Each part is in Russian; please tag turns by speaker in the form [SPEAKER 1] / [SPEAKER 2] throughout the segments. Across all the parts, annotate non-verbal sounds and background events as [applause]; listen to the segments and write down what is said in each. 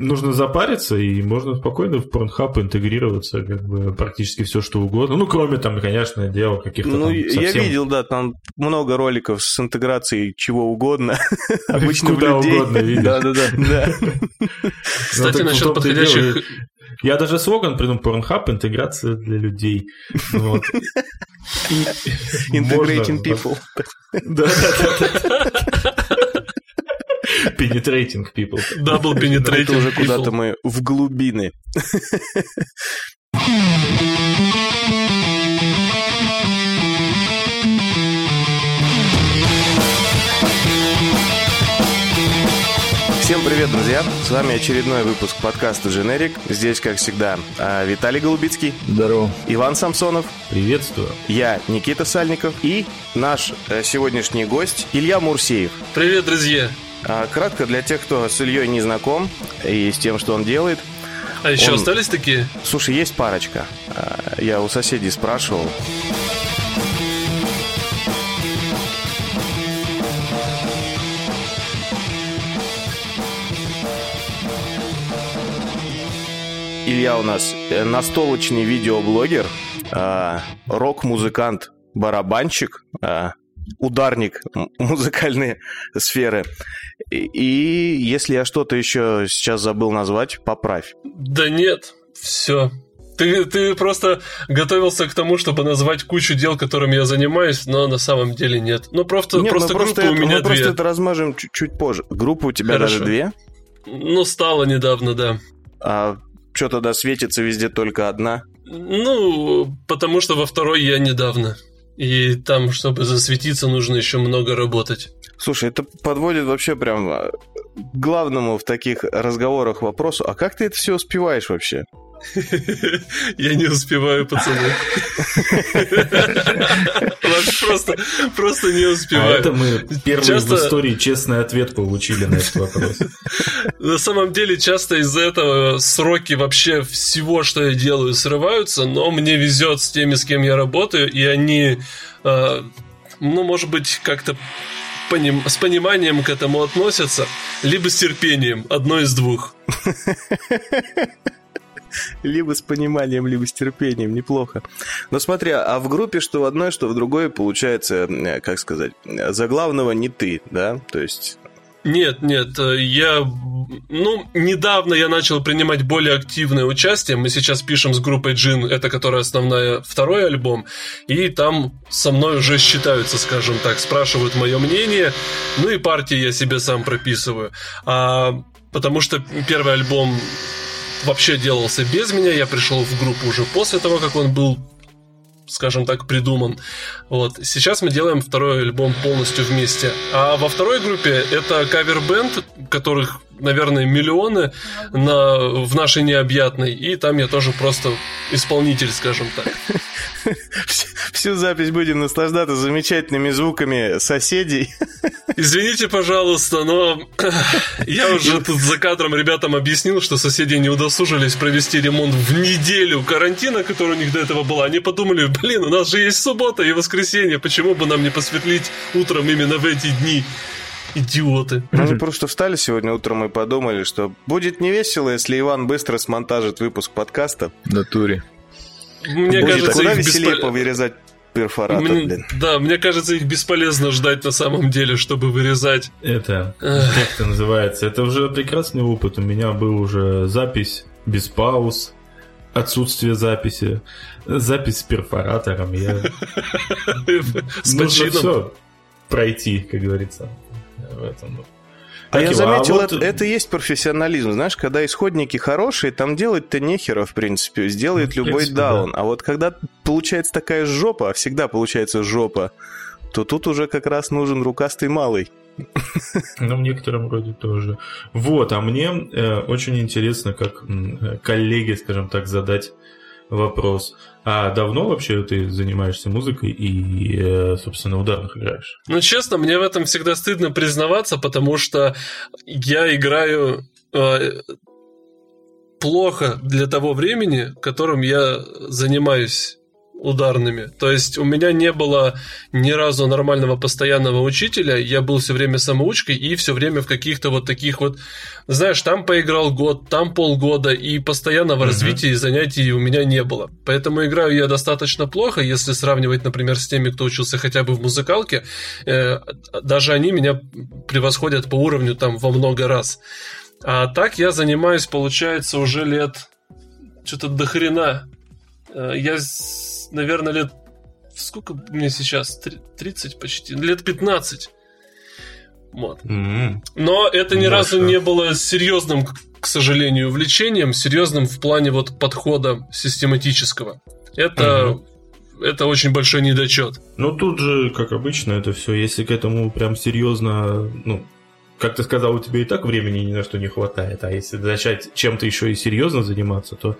[SPEAKER 1] нужно запариться, и можно спокойно в Pornhub интегрироваться, как бы практически все, что угодно. Ну, кроме там, конечно, дела каких-то
[SPEAKER 2] Ну,
[SPEAKER 1] там
[SPEAKER 2] я
[SPEAKER 1] совсем...
[SPEAKER 2] видел, да, там много роликов с интеграцией чего угодно. [laughs] Обычных
[SPEAKER 1] Куда
[SPEAKER 2] людей.
[SPEAKER 1] угодно видишь.
[SPEAKER 2] Да-да-да. [laughs]
[SPEAKER 3] Кстати,
[SPEAKER 1] так в
[SPEAKER 3] насчет подходящих...
[SPEAKER 1] Я даже слоган придумал Pornhub интеграция для людей. Вот. [laughs]
[SPEAKER 2] Integrating people.
[SPEAKER 1] Да, да, да. [laughs] Penetrating people.
[SPEAKER 3] Double [laughs]
[SPEAKER 2] Это
[SPEAKER 3] penetrating
[SPEAKER 2] уже
[SPEAKER 3] people.
[SPEAKER 2] куда-то мы в глубины. Всем привет, друзья! С вами очередной выпуск подкаста «Дженерик». Здесь, как всегда, а, Виталий Голубицкий,
[SPEAKER 4] Здорово.
[SPEAKER 2] Иван Самсонов,
[SPEAKER 1] Приветствую.
[SPEAKER 2] я, Никита Сальников и наш э, сегодняшний гость Илья Мурсеев.
[SPEAKER 3] Привет, друзья.
[SPEAKER 2] А, Кратко для тех, кто с Ильей не знаком и с тем, что он делает.
[SPEAKER 3] А еще
[SPEAKER 2] Он-
[SPEAKER 3] остались такие?
[SPEAKER 2] Слушай, есть парочка. А, Я у соседей спрашивал. Илья у нас э, настолочный видеоблогер, а, рок-музыкант, барабанщик, ударник [laughs] музыкальной сферы. И, если я что-то еще сейчас забыл назвать, поправь.
[SPEAKER 3] Да нет, все. Ты, ты просто готовился к тому, чтобы назвать кучу дел, которыми я занимаюсь, но на самом деле нет. Ну, просто,
[SPEAKER 2] Нет,
[SPEAKER 3] просто
[SPEAKER 2] мы
[SPEAKER 3] группа
[SPEAKER 2] просто
[SPEAKER 3] у
[SPEAKER 2] это,
[SPEAKER 3] меня
[SPEAKER 2] мы просто
[SPEAKER 3] две.
[SPEAKER 2] это размажем чуть-чуть позже. Группа у тебя
[SPEAKER 3] Хорошо.
[SPEAKER 2] даже две,
[SPEAKER 3] Ну, стало недавно, да.
[SPEAKER 2] а что тогда светится везде только одна?
[SPEAKER 3] Ну, потому что во второй я недавно. И там, чтобы засветиться, нужно еще много работать.
[SPEAKER 2] Слушай, это подводит вообще прям а, к главному в таких разговорах вопросу. А как ты это все успеваешь вообще? [laughs]
[SPEAKER 3] Я не успеваю, пацаны. Просто, просто не
[SPEAKER 1] А
[SPEAKER 3] успеваю.
[SPEAKER 1] это мы первый
[SPEAKER 3] Часто-
[SPEAKER 1] в истории честный ответ получили на этот вопрос. [laughs]
[SPEAKER 3] На самом деле, часто из-за этого сроки вообще всего, что я делаю, срываются, но мне везет с теми, с кем я работаю, и они, э, ну, может быть, как-то поним- с пониманием к этому относятся, либо с терпением, одно из двух. [laughs]
[SPEAKER 2] Либо с пониманием, либо с терпением, неплохо. Но смотри, а в группе что в одной, что в другой, получается, э, как сказать, за главного не ты, да? То есть
[SPEAKER 3] Нет, нет, э, я... Ну, недавно я начал принимать более активное участие. Мы сейчас пишем с группой Джин, это которая основная, второй альбом. И там со мной уже считаются, скажем так, спрашивают мое мнение. Ну и партии я себе сам прописываю. А, потому что первый альбом вообще делался без меня. Я пришел в группу уже после того, как он был скажем так, придуман. Вот. Сейчас мы делаем второй альбом полностью вместе. А во второй группе это кавер-бенд, которых, наверное, миллионы на, в нашей необъятной. И там я тоже просто исполнитель, скажем так. [laughs]
[SPEAKER 2] всю запись будем наслаждаться замечательными звуками соседей. [laughs]
[SPEAKER 3] Извините, пожалуйста, но [laughs] я уже тут за кадром ребятам объяснил, что соседи не удосужились провести ремонт в неделю карантина, который у них до этого была. Они подумали, блин, у нас же есть суббота и воскресенье, почему бы нам не посветлить утром именно в эти дни? Идиоты.
[SPEAKER 2] Мы просто встали сегодня утром и подумали, что будет не весело, если Иван быстро смонтажит выпуск подкаста.
[SPEAKER 4] В натуре.
[SPEAKER 3] Мне
[SPEAKER 2] Будет
[SPEAKER 3] кажется,
[SPEAKER 2] куда веселее
[SPEAKER 3] беспо-
[SPEAKER 2] повырезать перфоратор,
[SPEAKER 3] Мне-
[SPEAKER 2] блин.
[SPEAKER 3] Да, мне кажется, их бесполезно ждать на самом деле, чтобы вырезать.
[SPEAKER 1] Это, как это называется? Это уже прекрасный опыт. У меня был уже запись без пауз, отсутствие записи, запись с перфоратором. Я... [laughs]
[SPEAKER 3] С
[SPEAKER 1] Нужно все пройти, как говорится. В этом.
[SPEAKER 2] А
[SPEAKER 1] Так
[SPEAKER 2] я
[SPEAKER 1] его,
[SPEAKER 2] заметил,
[SPEAKER 1] вот-
[SPEAKER 2] это, это и есть профессионализм. Знаешь, когда исходники хорошие, там делать-то нехера, в принципе. Сделает
[SPEAKER 1] Ну, в
[SPEAKER 2] любой
[SPEAKER 1] принципе,
[SPEAKER 2] даун. А вот когда получается такая жопа, а всегда получается жопа, то тут уже как раз нужен рукастый малый.
[SPEAKER 1] Ну, в некотором роде тоже. Вот, а мне э, очень интересно, как э, коллеге, скажем так, задать вопрос. А давно вообще ты занимаешься музыкой и, э, собственно, ударных играешь?
[SPEAKER 3] Ну, честно, мне в этом всегда стыдно признаваться, потому что я играю э, плохо для того времени, которым я занимаюсь ударными. То есть у меня не было ни разу нормального постоянного учителя, я был все время самоучкой и все время в каких-то вот таких вот, знаешь, там поиграл год, там полгода, и постоянного uh-huh. развития и занятий у меня не было. Поэтому играю я достаточно плохо, если сравнивать, например, с теми, кто учился хотя бы в музыкалке, э, даже они меня превосходят по уровню там во много раз. А так я занимаюсь, получается, уже лет что-то до хрена. Э, я наверное, лет... Сколько мне сейчас? 30 почти. Лет 15. Вот. Mm-hmm. Но это ни Маша. разу не было серьезным, к сожалению, увлечением, серьезным в плане вот подхода систематического. Это mm-hmm это очень большой недочет.
[SPEAKER 1] Ну, тут же, как обычно, это все, если к этому прям серьезно, ну, как ты сказал, у тебя и так времени ни на что не хватает, а если начать чем-то еще и серьезно заниматься, то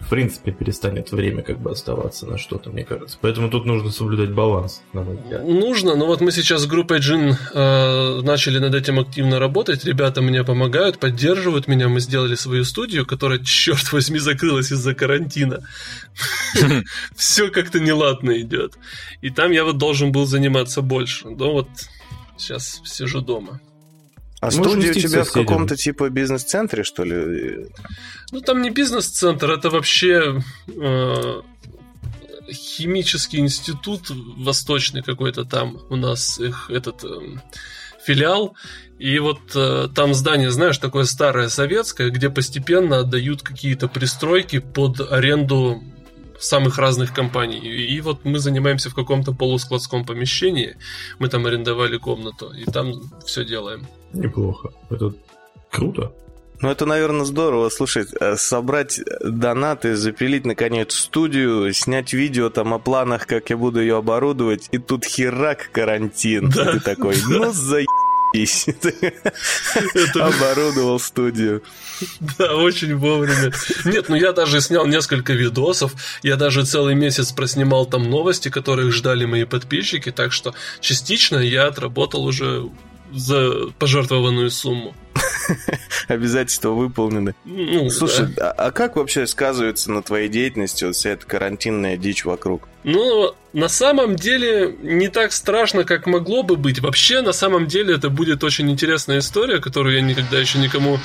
[SPEAKER 1] в принципе перестанет время как бы оставаться на что-то, мне кажется. Поэтому тут нужно соблюдать баланс, на мой взгляд.
[SPEAKER 3] Нужно, но вот мы сейчас с группой Джин э, начали над этим активно работать. Ребята мне помогают, поддерживают меня. Мы сделали свою студию, которая, черт возьми, закрылась из-за карантина. [laughs] Все как-то неладно идет. И там я вот должен был заниматься больше. Но вот сейчас сижу дома.
[SPEAKER 2] А студия у тебя в каком-то типа бизнес-центре, что ли?
[SPEAKER 3] Ну, там не бизнес-центр, это вообще э, химический институт восточный какой-то там у нас их этот э, филиал. И вот э, там здание, знаешь, такое старое советское, где постепенно отдают какие-то пристройки под аренду самых разных компаний. И, и вот мы занимаемся в каком-то полускладском помещении. Мы там арендовали комнату, и там все делаем.
[SPEAKER 1] Неплохо. Это круто.
[SPEAKER 2] Ну, это, наверное, здорово. Слушай, э, собрать донаты, запилить, наконец, студию, снять видео там о планах, как я буду ее оборудовать, и тут херак карантин. Да. Ты такой, ну, за [laughs] это... Оборудовал студию.
[SPEAKER 3] Да, очень вовремя. Нет, ну я даже снял несколько видосов, я даже целый месяц проснимал там новости, которых ждали мои подписчики, так что частично я отработал уже за пожертвованную сумму. [laughs]
[SPEAKER 2] Обязательства выполнены. Ну, Слушай, да. а, а как вообще сказывается на твоей деятельности вот вся эта карантинная дичь вокруг?
[SPEAKER 3] Ну, на самом деле не так страшно, как могло бы быть. Вообще, на самом деле, это будет очень интересная история, которую я никогда еще никому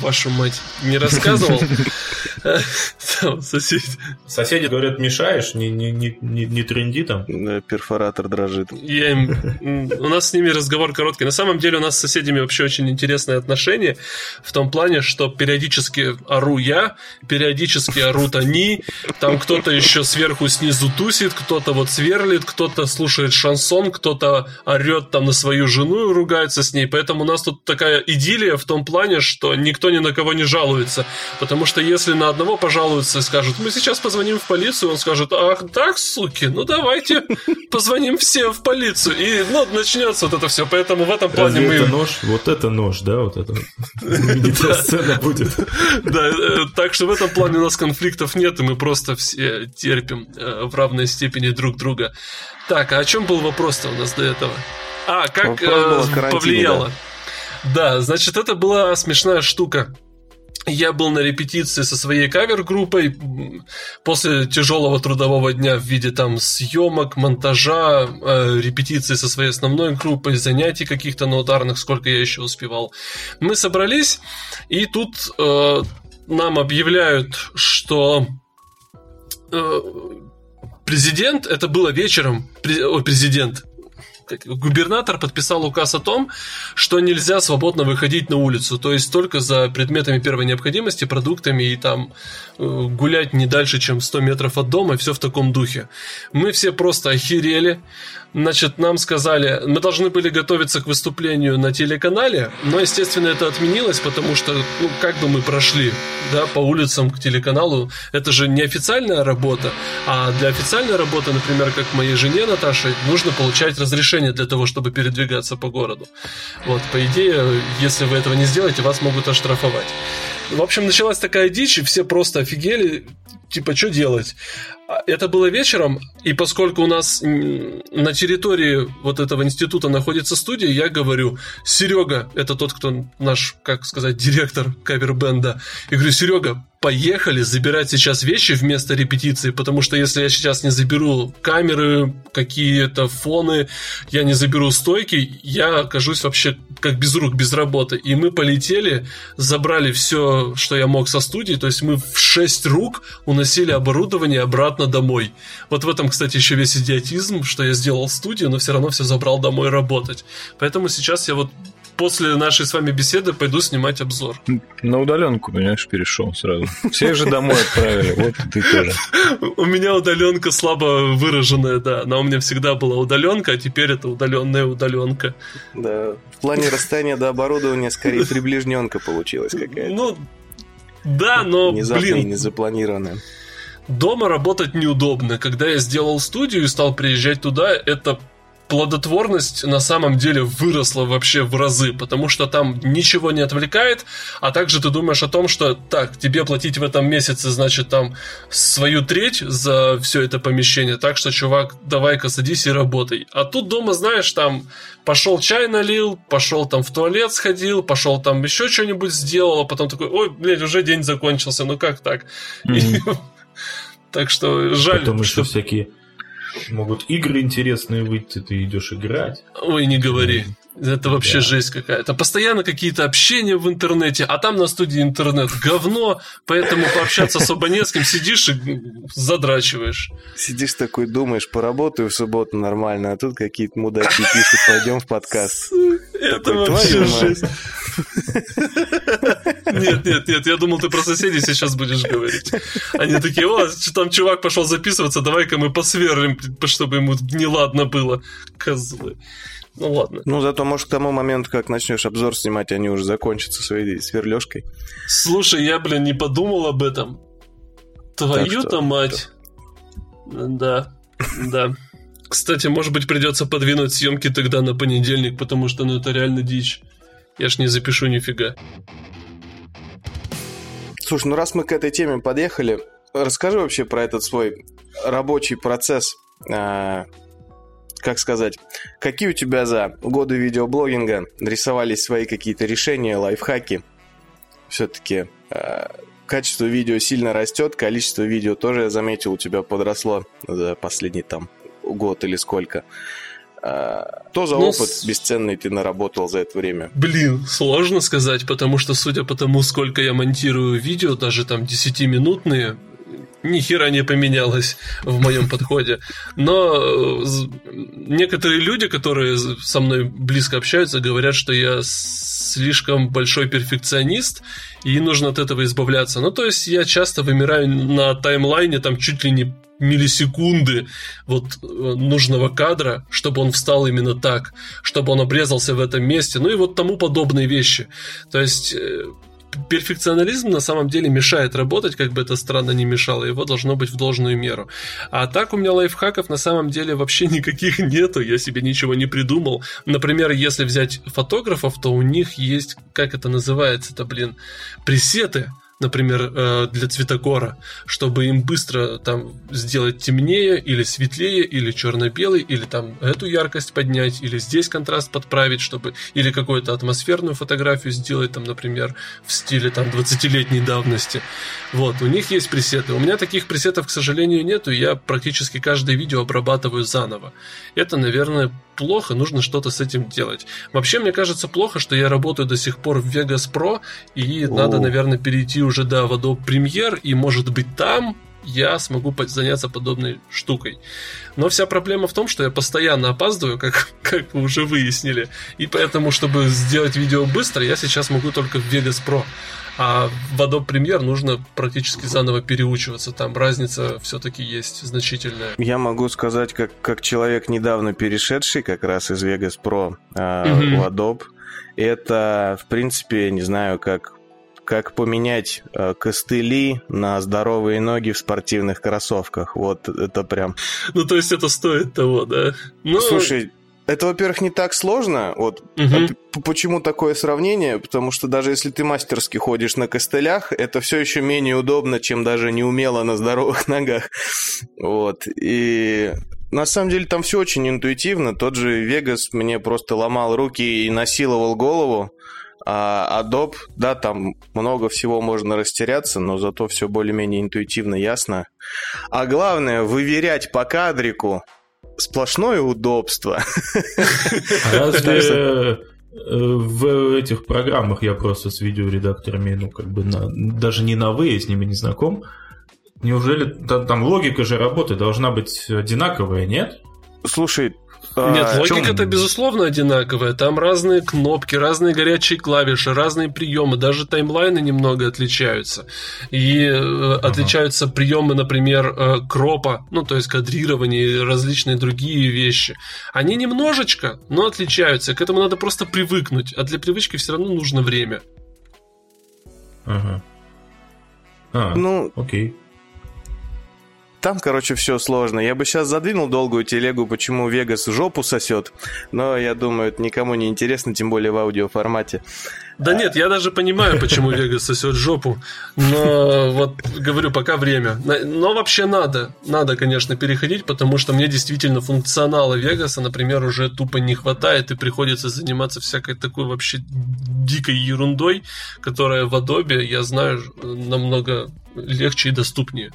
[SPEAKER 3] вашу мать, не рассказывал. [laughs]
[SPEAKER 1] Соседи. Соседи говорят, мешаешь, не, не, не, не, не тренди там.
[SPEAKER 2] Перфоратор дрожит.
[SPEAKER 3] Я им... У нас с ними разговор короткий. На самом деле у нас с соседями вообще очень интересные отношения в том плане, что периодически ору я, периодически орут они, там кто-то еще сверху снизу тусит, кто-то вот сверлит, кто-то слушает шансон, кто-то орет там на свою жену и ругается с ней. Поэтому у нас тут такая идиллия в том плане, что не никто ни на кого не жалуется. Потому что если на одного пожалуются и скажут, мы сейчас позвоним в полицию, он скажет, ах, так, суки, ну давайте позвоним все в полицию. И ну, начнется вот это все. Поэтому в этом плане
[SPEAKER 1] мы... это нож? Вот это нож, да? Вот это сцена будет.
[SPEAKER 3] Да, э, так что в этом плане у нас конфликтов нет, и мы просто все терпим э, в равной степени друг друга. Так, а о чем был вопрос-то у нас до этого? А, как э, повлияло? Да, значит, это была смешная штука. Я был на репетиции со своей кавер-группой после тяжелого трудового дня в виде там съемок, монтажа, э, репетиции со своей основной группой, занятий каких-то на ударных, сколько я еще успевал. Мы собрались, и тут э, нам объявляют, что э, президент, это было вечером, президент, губернатор подписал указ о том, что нельзя свободно выходить на улицу, то есть только за предметами первой необходимости, продуктами и там э, гулять не дальше, чем 100 метров от дома, все в таком духе. Мы все просто охерели, Значит, нам сказали, мы должны были готовиться к выступлению на телеканале, но, естественно, это отменилось, потому что, ну, как бы мы прошли, да, по улицам к телеканалу, это же не официальная работа, а для официальной работы, например, как моей жене Наташе, нужно получать разрешение для того, чтобы передвигаться по городу. Вот, по идее, если вы этого не сделаете, вас могут оштрафовать. В общем, началась такая дичь, и все просто офигели, типа, что делать? А, это было вечером, и поскольку у нас на территории вот этого института находится студия, я говорю, Серега, это тот, кто наш, как сказать, директор кавербенда, и говорю, Серега, поехали забирать сейчас вещи вместо репетиции, потому что если я сейчас не заберу камеры, какие-то фоны, я не заберу стойки, я окажусь вообще как без рук, без работы. И мы полетели, забрали все, что я мог со студии, то есть мы в шесть рук уносили оборудование обратно домой. Вот в этом, кстати, еще весь идиотизм, что я сделал студию, но все равно все забрал домой работать. Поэтому сейчас я вот после нашей с вами беседы пойду снимать обзор.
[SPEAKER 4] На удаленку, понимаешь, перешел сразу. Все же домой отправили, вот ты тоже.
[SPEAKER 3] У меня удаленка слабо выраженная, да. Но у меня всегда была удаленка, а теперь это удаленная удаленка.
[SPEAKER 2] Да. В плане расстояния до оборудования скорее приближненка получилась какая-то.
[SPEAKER 3] Ну, да, но,
[SPEAKER 2] Внезапно блин... незапланированная.
[SPEAKER 3] Дома работать неудобно. Когда я сделал студию и стал приезжать туда, это плодотворность на самом деле выросла вообще в разы, потому что там ничего не отвлекает, а также ты думаешь о том, что так, тебе платить в этом месяце, значит, там свою треть за все это помещение, так что, чувак, давай-ка садись и работай. А тут дома, знаешь, там пошел чай налил, пошел там в туалет сходил, пошел там еще что-нибудь сделал, а потом такой, ой, блядь, уже день закончился, ну как так? [laughs] Так что жаль.
[SPEAKER 1] Потому что всякие Могут игры интересные выйти, ты идешь играть.
[SPEAKER 3] Ой, не говори. Это вообще да. жесть какая-то. Постоянно какие-то общения в интернете, а там на студии интернет говно, поэтому пообщаться особо не с кем, сидишь и задрачиваешь.
[SPEAKER 2] Сидишь такой, думаешь, поработаю в субботу нормально, а тут какие-то мудаки пишут, пойдем в подкаст. [laughs]
[SPEAKER 3] Это вообще жесть. Нет, нет, нет, я думал, ты про соседей сейчас будешь говорить. Они такие, о, там чувак пошел записываться, давай-ка мы посверлим, чтобы ему неладно было. Козлы. Ну ладно.
[SPEAKER 2] Ну зато, может, к тому моменту, как начнешь обзор снимать, они уже закончатся своей сверлежкой.
[SPEAKER 3] Слушай, я, блин, не подумал об этом. Твою-то мать. Да, да. Кстати, может быть, придется подвинуть съемки тогда на понедельник, потому что ну это реально дичь. Я ж не запишу нифига.
[SPEAKER 2] Слушай, ну раз мы к этой теме подъехали, расскажи вообще про этот свой рабочий процесс. Как сказать, какие у тебя за годы видеоблогинга рисовались свои какие-то решения, лайфхаки? Все-таки э, качество видео сильно растет, количество видео тоже, я заметил, у тебя подросло за последний там год или сколько. А, что за ну, опыт с... бесценный ты наработал за это время?
[SPEAKER 3] Блин, сложно сказать, потому что, судя по тому, сколько я монтирую видео, даже там 10-минутные, ни хера не поменялось в моем подходе. Но э, некоторые люди, которые со мной близко общаются, говорят, что я слишком большой перфекционист, и нужно от этого избавляться. Ну, то есть я часто вымираю на таймлайне там чуть ли не миллисекунды вот э, нужного кадра, чтобы он встал именно так, чтобы он обрезался в этом месте, ну и вот тому подобные вещи. То есть э, перфекционализм на самом деле мешает работать, как бы это странно не мешало, его должно быть в должную меру. А так у меня лайфхаков на самом деле вообще никаких нету, я себе ничего не придумал. Например, если взять фотографов, то у них есть, как это называется-то, блин, пресеты, например, э, для цветокора, чтобы им быстро там сделать темнее или светлее, или черно-белый, или там эту яркость поднять, или здесь контраст подправить, чтобы или какую-то атмосферную фотографию сделать, там, например, в стиле там 20-летней давности. Вот, у них есть пресеты. У меня таких пресетов, к сожалению, нету, я практически каждое видео обрабатываю заново. Это, наверное, плохо, нужно что-то с этим делать. Вообще, мне кажется, плохо, что я работаю до сих пор в Vegas Pro, и О. надо, наверное, перейти уже до Adobe Premiere, и, может быть, там я смогу заняться подобной штукой. Но вся проблема в том, что я постоянно опаздываю, как, [laughs] как вы уже выяснили. И поэтому, чтобы сделать видео быстро, я сейчас могу только в Vegas Pro. А в Adobe Premiere нужно практически заново переучиваться. Там разница все-таки есть значительная.
[SPEAKER 2] Я могу сказать, как, как человек, недавно перешедший как раз из Vegas Pro э, угу. в Adobe, это, в принципе, не знаю, как как поменять э, костыли на здоровые ноги в спортивных кроссовках. Вот это прям...
[SPEAKER 3] Ну, то есть это стоит того, да?
[SPEAKER 2] Ну... Слушай, Это, во-первых, не так сложно. Вот а почему такое сравнение? Потому что даже если ты мастерски ходишь на костылях, это все еще менее удобно, чем даже неумело на здоровых [laughs] ногах. Вот. И на самом деле там все очень интуитивно. Тот же Вегас мне просто ломал руки и насиловал голову. А Adobe, да, там много всего можно растеряться, но зато все более-менее интуитивно ясно. А главное, выверять по кадрику сплошное удобство.
[SPEAKER 1] А [laughs] разве э, в этих программах я просто с видеоредакторами, ну, как бы на- даже не на «вы», я с ними не знаком, неужели та- там логика же работы должна быть одинаковая, нет?
[SPEAKER 2] Слушай, а,
[SPEAKER 3] Нет,
[SPEAKER 1] чём-
[SPEAKER 3] логика-то безусловно одинаковая. Там разные кнопки, разные горячие клавиши, разные приемы, даже таймлайны немного отличаются. И э, отличаются приемы, например, э, кропа, ну то есть кадрирование и различные другие вещи. Они немножечко, но отличаются. К этому надо просто привыкнуть, а для привычки все равно нужно время.
[SPEAKER 1] Ага. А,
[SPEAKER 2] ну,
[SPEAKER 1] окей.
[SPEAKER 2] Там, короче, все сложно. Я бы сейчас задвинул долгую телегу, почему Вегас жопу сосет, но я думаю, это никому не интересно, тем более в аудиоформате.
[SPEAKER 3] Да нет, я даже понимаю, почему [laughs] Вегас сосет жопу, но вот говорю, пока время. Но вообще надо, надо, конечно, переходить, потому что мне действительно функционала Вегаса, например, уже тупо не хватает, и приходится заниматься всякой такой вообще дикой ерундой, которая в Adobe, я знаю, намного легче и доступнее.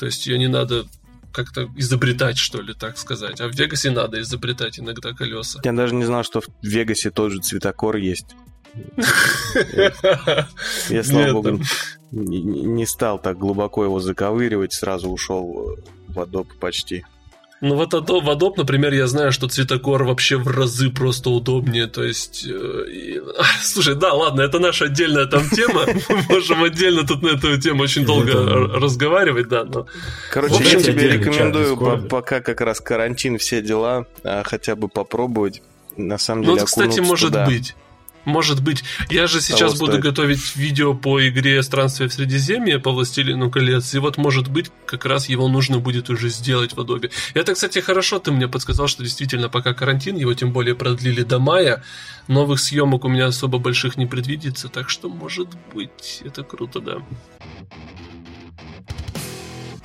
[SPEAKER 3] То есть ее не надо как-то изобретать, что ли, так сказать. А в Вегасе надо изобретать иногда колеса.
[SPEAKER 2] Я даже не знал, что в Вегасе тот же цветокор есть. [laughs] Я, слава богу, не стал так глубоко его заковыривать, сразу ушел в Adobe почти.
[SPEAKER 3] Ну вот в Adobe, например, я знаю, что цветокор вообще в разы просто удобнее. То есть, э, и- а, слушай, да, ладно, это наша отдельная там тема. [laughs] Мы можем отдельно тут на эту тему очень долго р- разговаривать, да. Но
[SPEAKER 2] Короче, я тебе рекомендую, пока как раз карантин, все дела, а, хотя бы попробовать. На самом
[SPEAKER 3] Ну,
[SPEAKER 2] деле,
[SPEAKER 3] вот, кстати, может быть. Может быть. Я же сейчас буду
[SPEAKER 2] стоит.
[SPEAKER 3] готовить видео по игре «Странствие в Средиземье» по «Властелину колец», и вот, может быть, как раз его нужно будет уже сделать в Adobe. Это, кстати, хорошо ты мне подсказал, что действительно пока карантин, его тем более продлили до мая, новых съемок у меня особо больших не предвидится, так что, может быть, это круто, да.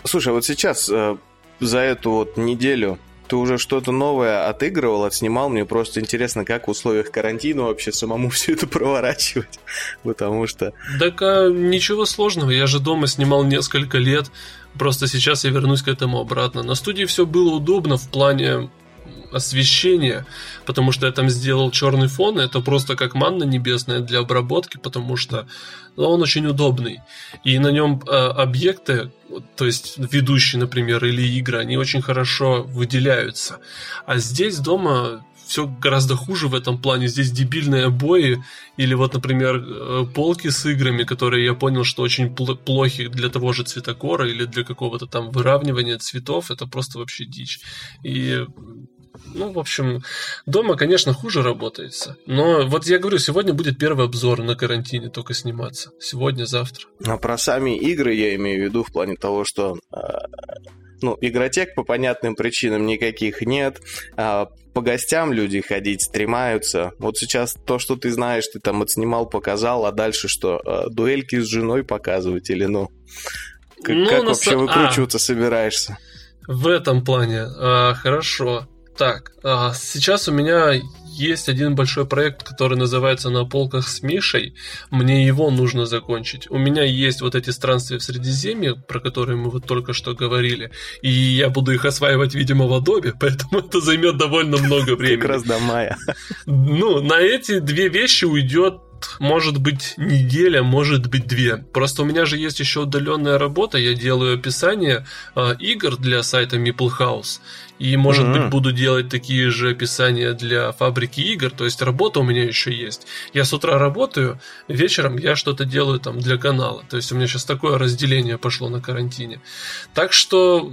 [SPEAKER 2] Слушай, вот сейчас э, за эту вот неделю ты уже что-то новое отыгрывал, отснимал. Мне просто интересно, как в условиях карантина вообще самому [laughs] все это проворачивать. Потому что...
[SPEAKER 3] Так а, ничего сложного, я же дома снимал несколько лет, просто сейчас я вернусь к этому обратно. На студии все было удобно в плане освещения, потому что я там сделал черный фон, и это просто как манна небесная для обработки, потому что ну, он очень удобный. И на нем э, объекты, то есть ведущие, например, или игры, они очень хорошо выделяются. А здесь дома все гораздо хуже в этом плане. Здесь дебильные обои или вот, например, э, полки с играми, которые я понял, что очень пл- плохи для того же цветокора или для какого-то там выравнивания цветов. Это просто вообще дичь. И ну, в общем, дома, конечно, хуже работается. Но вот я говорю, сегодня будет первый обзор на карантине только сниматься. Сегодня, завтра.
[SPEAKER 2] А про сами игры я имею в виду в плане того, что... э, ну, игротек по понятным причинам никаких нет. А по гостям люди ходить стремаются. Вот сейчас то, что ты знаешь, ты там отснимал, показал, а дальше что? Э, Дуэльки с женой показывать или ну? Как,
[SPEAKER 3] Ну,
[SPEAKER 2] как вообще
[SPEAKER 3] са-
[SPEAKER 2] выкручиваться собираешься?
[SPEAKER 3] В этом плане. А, хорошо. Так, а, сейчас у меня есть один большой проект, который называется «На полках с Мишей». Мне его нужно закончить. У меня есть вот эти странствия в Средиземье, про которые мы вот только что говорили, и я буду их осваивать, видимо, в Adobe, [laughs] поэтому это займет довольно много времени.
[SPEAKER 2] Как раз до мая.
[SPEAKER 3] Ну, на эти две вещи уйдет может быть неделя, может быть две. Просто у меня же есть еще удаленная работа, я делаю описание э, игр для сайта Meeple House. И, может
[SPEAKER 2] Мгм.
[SPEAKER 3] быть, буду делать такие же описания для фабрики игр. То есть работа у меня еще есть. Я с утра работаю, вечером я что-то делаю там для канала. То есть у меня сейчас такое разделение пошло на карантине. Так что...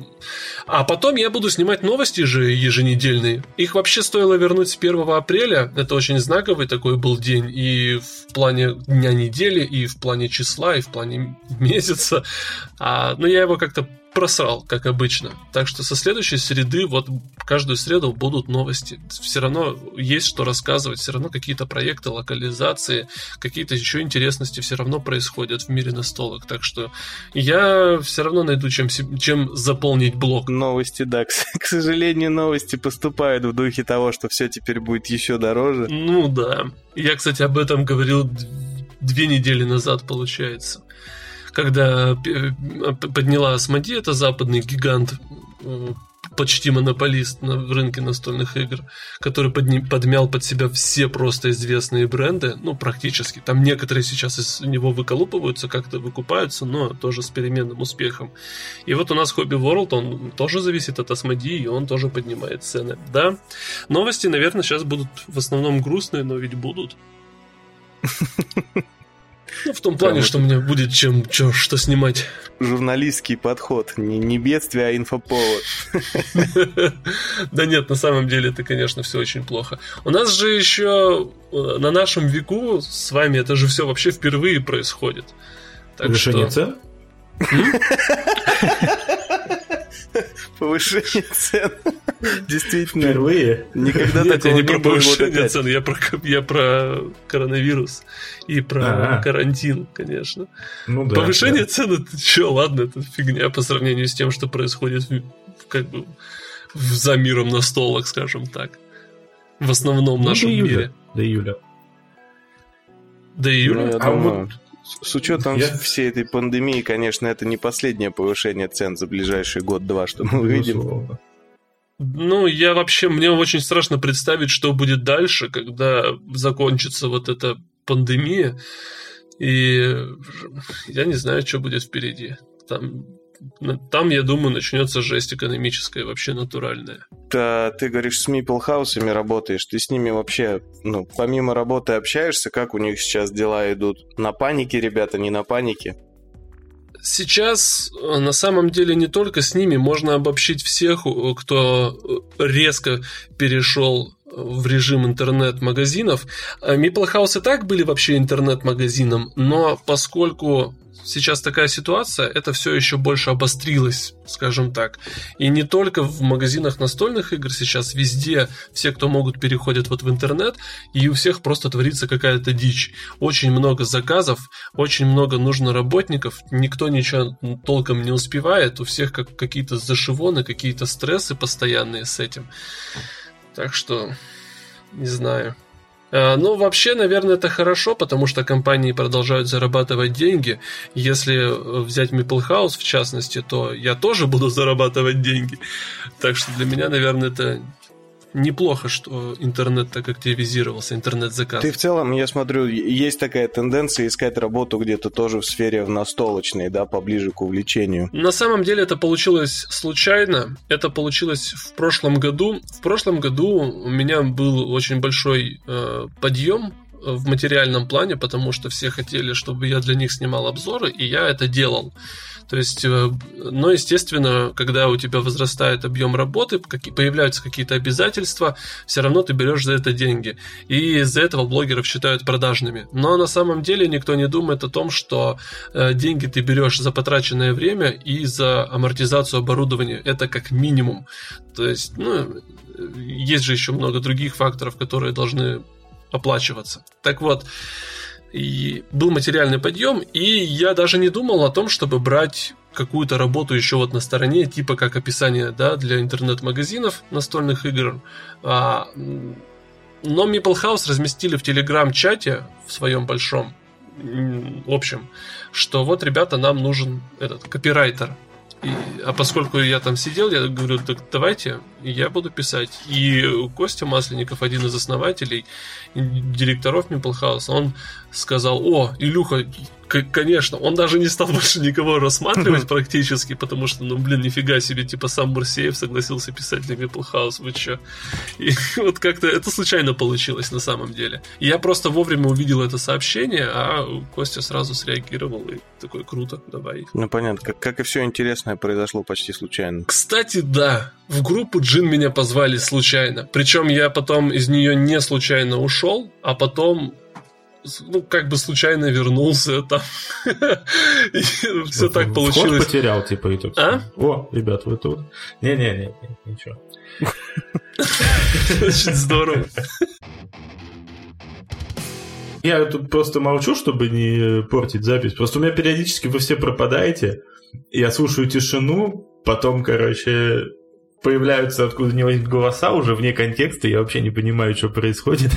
[SPEAKER 3] А потом я буду снимать новости же еженедельные. Их вообще стоило вернуть с 1 апреля. Это очень знаковый такой был день. И в плане дня недели, и в плане числа, и в плане месяца. А, но я его как-то просрал, как обычно. Так что со следующей среды, вот каждую среду будут новости. Все равно есть что рассказывать, все равно какие-то проекты, локализации, какие-то еще интересности все равно происходят в мире настолок. Так что я все равно найду чем, чем заполнить блок.
[SPEAKER 2] Новости, да. К сожалению, новости поступают в духе того, что все теперь будет еще дороже.
[SPEAKER 3] Ну да. Я, кстати, об этом говорил две недели назад, получается когда подняла Асмоди, это западный гигант, э, почти монополист на рынке настольных игр, который подни, подмял под себя все просто известные бренды, ну, практически. Там некоторые сейчас из него выколупываются, как-то выкупаются, но тоже с переменным успехом. И вот у нас Hobby World, он тоже зависит от Асмоди, и он тоже поднимает цены. Да, новости, наверное, сейчас будут в основном грустные, но ведь будут. [laughs] Ну, в том плане, что у меня будет чем чё, что снимать.
[SPEAKER 2] Журналистский подход. Не, не бедствие, а инфоповод. [laughs]
[SPEAKER 3] Да нет, на самом деле это, конечно, все очень плохо. У нас же еще э, на нашем веку с вами это же все вообще впервые происходит.
[SPEAKER 1] Повышение цен? [laughs] [laughs]
[SPEAKER 2] Повышение цен. [laughs] Действительно.
[SPEAKER 1] Впервые.
[SPEAKER 3] Никогда Нет, такого я не про повышение цен, я про, я про коронавирус и про А-а. карантин, конечно. Ну, да, Повышение да. цен, это что, ладно, это фигня по сравнению с тем, что происходит в, как бы за миром на столах, скажем так. В основном ну, нашем
[SPEAKER 1] до июля.
[SPEAKER 3] мире.
[SPEAKER 1] До июля.
[SPEAKER 3] До июля? Ну,
[SPEAKER 2] а думаю... вот с учетом я... всей этой пандемии, конечно, это не последнее повышение цен за ближайший год-два, что мы увидим.
[SPEAKER 3] Ну, я вообще, мне очень страшно представить, что будет дальше, когда закончится вот эта пандемия. И я не знаю, что будет впереди. Там там, я думаю, начнется жесть экономическая, вообще натуральная.
[SPEAKER 2] Да, ты говоришь, с Meeple Хаусами работаешь, ты с ними вообще, ну, помимо работы общаешься, как у них сейчас дела идут? На панике, ребята, не на панике?
[SPEAKER 3] Сейчас э, на самом деле не только с ними, можно обобщить всех, кто э, резко перешел в режим интернет-магазинов. И так были вообще интернет-магазином, но поскольку сейчас такая ситуация, это все еще больше обострилось, скажем так. И не только в магазинах настольных игр сейчас, везде все, кто могут, переходят вот в интернет, и у всех просто творится какая-то дичь. Очень много заказов, очень много нужно работников, никто ничего толком не успевает, у всех как какие-то зашивоны, какие-то стрессы постоянные с этим. Так что, не знаю. Э, ну, вообще, наверное, это хорошо, потому что компании продолжают зарабатывать деньги. Если взять Maple House, в частности, то я тоже буду зарабатывать деньги. Так что для меня, наверное, это неплохо, что интернет так активизировался, интернет-заказ.
[SPEAKER 2] Ты в целом, я смотрю, есть такая тенденция искать работу где-то тоже в сфере в настолочной, да, поближе к увлечению.
[SPEAKER 3] На самом деле это получилось случайно. Это получилось в прошлом году. В прошлом году у меня был очень большой э, подъем в материальном плане, потому что все хотели, чтобы я для них снимал обзоры, и я это делал. То есть, э, но, естественно, когда у тебя возрастает объем работы, появляются какие-то обязательства, все равно ты берешь за это деньги. И из-за этого блогеров считают продажными. Но на самом деле никто не думает о том, что э, деньги ты берешь за потраченное время и за амортизацию оборудования. Это как минимум. То есть, ну, есть же еще много других факторов, которые должны оплачиваться. Так вот, и был материальный подъем, и я даже не думал о том, чтобы брать какую-то работу еще вот на стороне, типа как описание да, для интернет-магазинов настольных игр. А, но Meeple House разместили в телеграм-чате в своем большом общем, что вот, ребята, нам нужен этот копирайтер. И, а поскольку я там сидел, я говорю, так давайте, я буду писать. И Костя Масленников, один из основателей, директоров House, он сказал, о, Илюха, конечно, он даже не стал [laughs] больше никого рассматривать практически, потому что, ну, блин, нифига себе, типа сам Мурсеев согласился писать для House, вы чё? И [laughs] вот как-то это случайно получилось на самом деле. Я просто вовремя увидел это сообщение, а Костя сразу среагировал и такой, круто, давай.
[SPEAKER 2] Ну, понятно, как, как и все интересное произошло почти случайно.
[SPEAKER 3] Кстати, да, в группу Джин меня позвали случайно. Причем я потом из нее не случайно ушел, а потом ну, как бы случайно вернулся там. [laughs] Все так получилось.
[SPEAKER 1] потерял, типа, итог.
[SPEAKER 3] А?
[SPEAKER 1] О, ребят, вы тут. Не-не-не, ничего. [laughs]
[SPEAKER 3] Очень здорово. [laughs]
[SPEAKER 1] Я тут просто молчу, чтобы не портить запись. Просто у меня периодически вы все пропадаете. Я слушаю тишину, потом, короче, появляются откуда-нибудь голоса уже вне контекста, я вообще не понимаю, что происходит.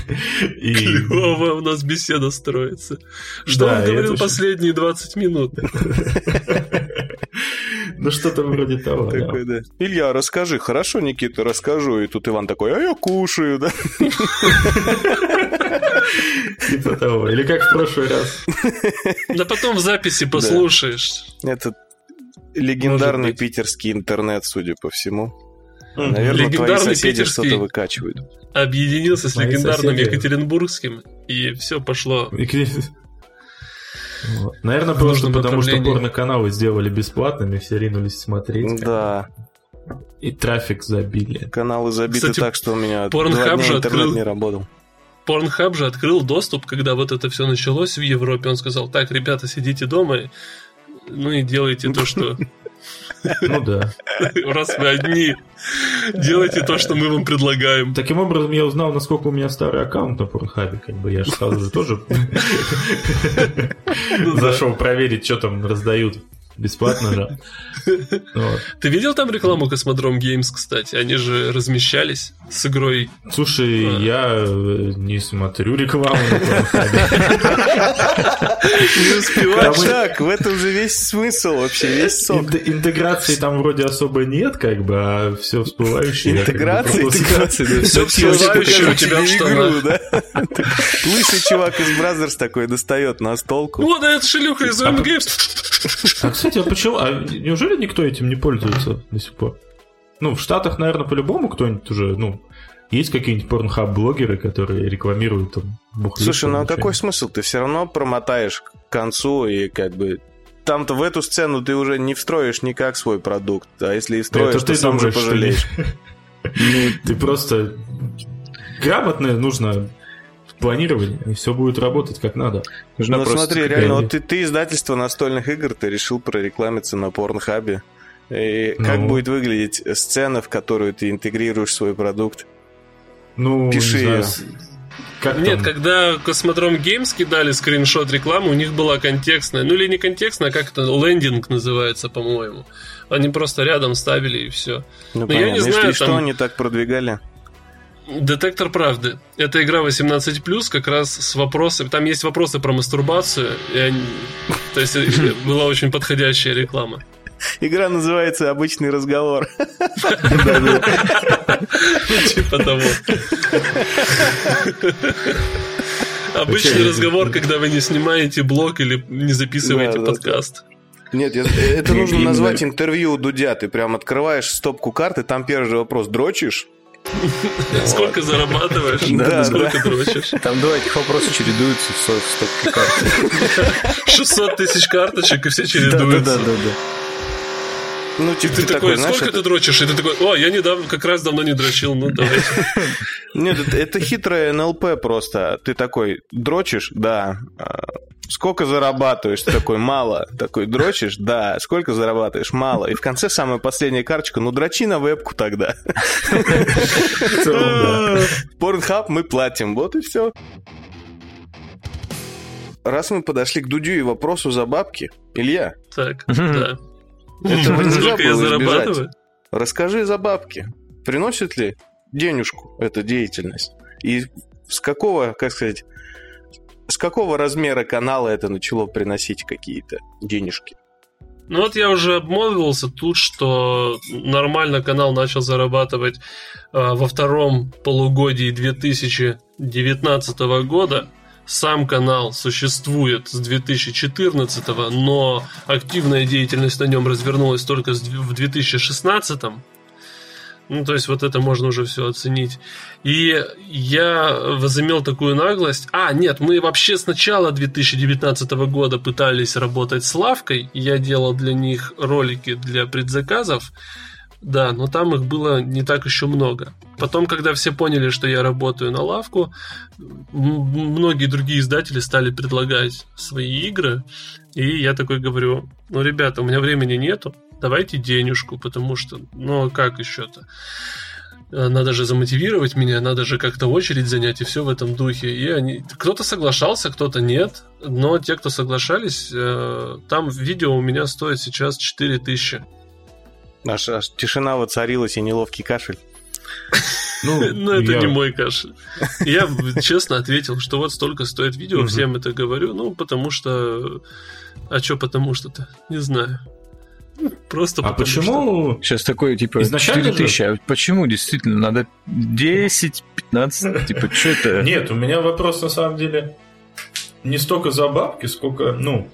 [SPEAKER 3] И... Клево у нас беседа строится. Что да, он говорил последние 20 минут? [laughs]
[SPEAKER 1] Ну, что-то вроде того,
[SPEAKER 2] такой, да. Илья, расскажи. Хорошо, Никита, расскажу. И тут Иван такой, а я кушаю, да? [laughs]
[SPEAKER 1] Типа того. Или как в прошлый раз.
[SPEAKER 3] Да потом в записи послушаешь.
[SPEAKER 2] Это легендарный питерский интернет, судя по всему. Наверное, твои соседи что-то выкачивают.
[SPEAKER 3] Объединился с легендарным Екатеринбургским, и все пошло.
[SPEAKER 1] Наверное, просто потому, что порно-каналы сделали бесплатными, все ринулись смотреть.
[SPEAKER 2] Да.
[SPEAKER 1] И трафик забили.
[SPEAKER 2] Каналы забиты Кстати, так, что у меня Pornhub же интернет открыл... не работал.
[SPEAKER 3] Pornhub же открыл доступ, когда вот это все началось в Европе. Он сказал, так, ребята, сидите дома, ну и делайте то, что
[SPEAKER 1] ну да. [laughs]
[SPEAKER 3] Раз вы одни, делайте то, что мы вам предлагаем.
[SPEAKER 1] Таким образом, я узнал, насколько у меня старый аккаунт на Порнхабе. Как бы я же сразу же тоже [laughs] ну зашел проверить, что там раздают. Бесплатно же.
[SPEAKER 3] Ты видел там рекламу Cosmodrome Games, кстати? Они же размещались с игрой.
[SPEAKER 1] Слушай, а. я э, не смотрю рекламу
[SPEAKER 2] Не успеваешь. Так, в этом же весь смысл вообще, весь сок.
[SPEAKER 1] Интеграции там вроде особо нет, как бы, а все всплывающее.
[SPEAKER 2] Интеграция, интеграция.
[SPEAKER 3] Все всплывающее у тебя в штанах.
[SPEAKER 2] Лысый чувак из Brazzers такой достает настолку.
[SPEAKER 3] Вот, это шелюха из.
[SPEAKER 1] А, кстати, а почему? А неужели никто этим не пользуется до сих пор? Ну, в Штатах, наверное, по-любому кто-нибудь уже, ну, есть какие-нибудь порнхаб-блогеры, которые рекламируют там
[SPEAKER 2] бухлит? Слушай, ну а какой смысл? Ты все равно промотаешь к концу и как бы там-то в эту сцену ты уже не встроишь никак свой продукт. А если и встроишь, Это то ты сам же пожалеешь. [laughs]
[SPEAKER 1] Ну, ты просто грамотно нужно планирование, и все будет работать как надо.
[SPEAKER 2] Нужно ну смотри, реально, вот ты, ты издательство настольных игр, ты решил прорекламиться на Порнхабе. И ну. как будет выглядеть сцена, в которую ты интегрируешь свой продукт?
[SPEAKER 1] Ну,
[SPEAKER 2] Пиши ее.
[SPEAKER 3] Как Нет, там? когда Космодром Геймс кидали скриншот рекламы, у них была контекстная, ну или не контекстная, а как это, лендинг называется, по-моему. Они просто рядом ставили и все.
[SPEAKER 2] Ну, Но понятно. я не знаю, Если там... что они так продвигали?
[SPEAKER 3] Детектор правды. Это игра 18+, как раз с вопросами... Там есть вопросы про мастурбацию. И они... То есть э, [laughs] была очень подходящая реклама.
[SPEAKER 2] Игра называется «Обычный разговор». [laughs]
[SPEAKER 3] Типа того. Обычный разговор, когда вы не снимаете блог или не записываете подкаст.
[SPEAKER 2] Нет, это [laughs] нужно назвать интервью у Дудя. Ты прям открываешь стопку карты, там первый же вопрос. Дрочишь?
[SPEAKER 3] Сколько зарабатываешь? Да, Сколько дрочишь?
[SPEAKER 4] Там два этих вопроса чередуются в стопке карт.
[SPEAKER 3] 600 тысяч карточек, и все чередуются. Да, да, да. Ну, типа, ты, ты такой, знаешь, сколько это... ты дрочишь? И ты такой, о, я недавно, как раз давно не дрочил, ну давай. [laughs]
[SPEAKER 2] Нет, это, это хитрое НЛП просто. Ты такой, дрочишь? Да. Сколько зарабатываешь? Ты такой, мало. Такой, дрочишь? Да. Сколько зарабатываешь? Мало. И в конце самая последняя карточка, ну дрочи на вебку тогда. Порнхаб мы платим, вот и все. Раз мы подошли к Дудю и вопросу за бабки, Илья.
[SPEAKER 3] Так, да.
[SPEAKER 2] Этого нельзя было я зарабатываю? Расскажи за бабки. Приносит ли денежку эта деятельность? И с какого, как сказать, с какого размера канала это начало приносить какие-то денежки?
[SPEAKER 3] Ну вот я уже обмолвился тут, что нормально канал начал зарабатывать э, во втором полугодии 2019 года. Сам канал существует с 2014, но активная деятельность на нем развернулась только в 2016. Ну, то есть вот это можно уже все оценить. И я возымел такую наглость. А, нет, мы вообще с начала 2019 года пытались работать с лавкой. Я делал для них ролики для предзаказов да, но там их было не так еще много. Потом, когда все поняли, что я работаю на лавку, многие другие издатели стали предлагать свои игры, и я такой говорю, ну, ребята, у меня времени нету, давайте денежку, потому что, ну, а как еще-то? Э, надо же замотивировать меня, надо же как-то очередь занять, и все в этом духе. И они... Кто-то соглашался, кто-то нет, но те, кто соглашались, э, там видео у меня стоит сейчас 4000.
[SPEAKER 2] Аж, аж тишина воцарилась и неловкий кашель.
[SPEAKER 3] Ну, [laughs] это я... не мой кашель. Я честно ответил, что вот столько стоит видео, всем это говорю, ну, потому что... А что потому что-то? Не знаю. Просто
[SPEAKER 1] а почему...
[SPEAKER 4] Что... Сейчас такое, типа, Изначально 4000, же... а почему действительно надо 10, 15, [laughs] типа, что это?
[SPEAKER 1] Нет, у меня вопрос на самом деле не столько за бабки, сколько, ну,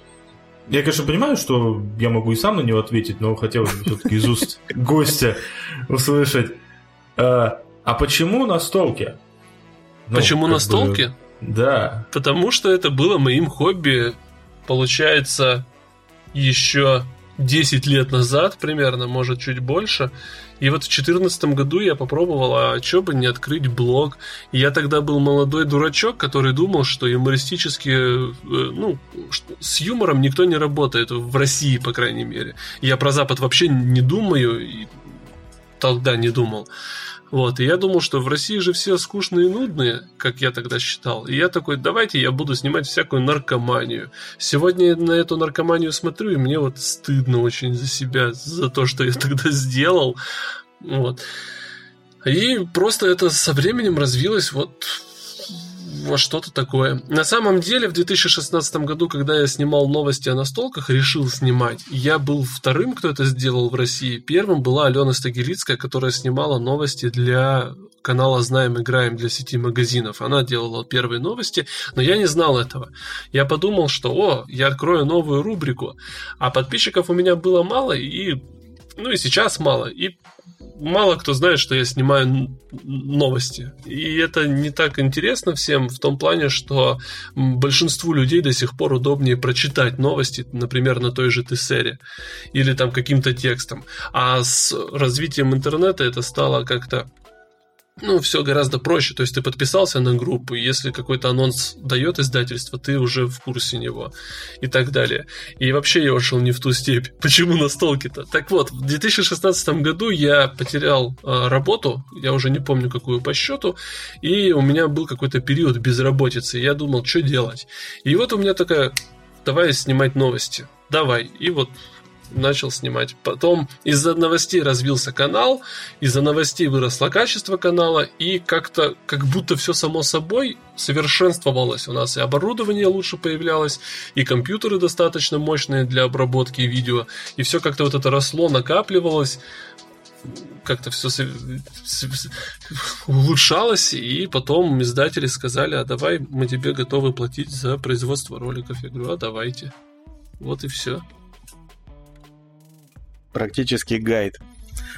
[SPEAKER 1] я, конечно, понимаю, что я могу и сам на него ответить, но хотел бы все-таки из уст [laughs] гостя услышать. А, а почему настолки?
[SPEAKER 3] Ну, почему настолки? Бы,
[SPEAKER 1] да.
[SPEAKER 3] Потому что это было моим хобби, получается, еще 10 лет назад примерно, может чуть больше. И вот в 2014 году я попробовал, а что бы не открыть блог. И я тогда был молодой дурачок, который думал, что юмористически, э, ну, с юмором никто не работает, в России, по крайней мере. Я про Запад вообще не думаю, и тогда не думал. Вот, и я думал, что в России же все скучные и нудные, как я тогда считал. И я такой, давайте я буду снимать всякую наркоманию. Сегодня я на эту наркоманию смотрю, и мне вот стыдно очень за себя, за то, что я тогда сделал. Вот. И просто это со временем развилось вот во что-то такое. На самом деле, в 2016 году, когда я снимал новости о настолках, решил снимать, я был вторым, кто это сделал в России. Первым была Алена Стагирицкая, которая снимала новости для канала «Знаем, играем» для сети магазинов. Она делала первые новости, но я не знал этого. Я подумал, что, о, я открою новую рубрику, а подписчиков у меня было мало, и ну и сейчас мало. И мало кто знает, что я снимаю новости. И это не так интересно всем в том плане, что большинству людей до сих пор удобнее прочитать новости, например, на той же Тессере или там каким-то текстом. А с развитием интернета это стало как-то ну, все гораздо проще. То есть ты подписался на группу, и если какой-то анонс дает издательство, ты уже в курсе него и так далее. И вообще я ушел не в ту степь. Почему на столке-то? Так вот, в 2016 году я потерял э, работу, я уже не помню какую по счету, и у меня был какой-то период безработицы. Я думал, что делать. И вот у меня такая, давай снимать новости. Давай. И вот начал снимать. Потом из-за новостей развился канал, из-за новостей выросло качество канала, и как-то, как будто все само собой совершенствовалось. У нас и оборудование лучше появлялось, и компьютеры достаточно мощные для обработки видео, и все как-то вот это росло, накапливалось как-то все улучшалось, и потом издатели сказали, а давай мы тебе готовы платить за производство роликов. Я говорю, а давайте. Вот и все
[SPEAKER 2] практически гайд.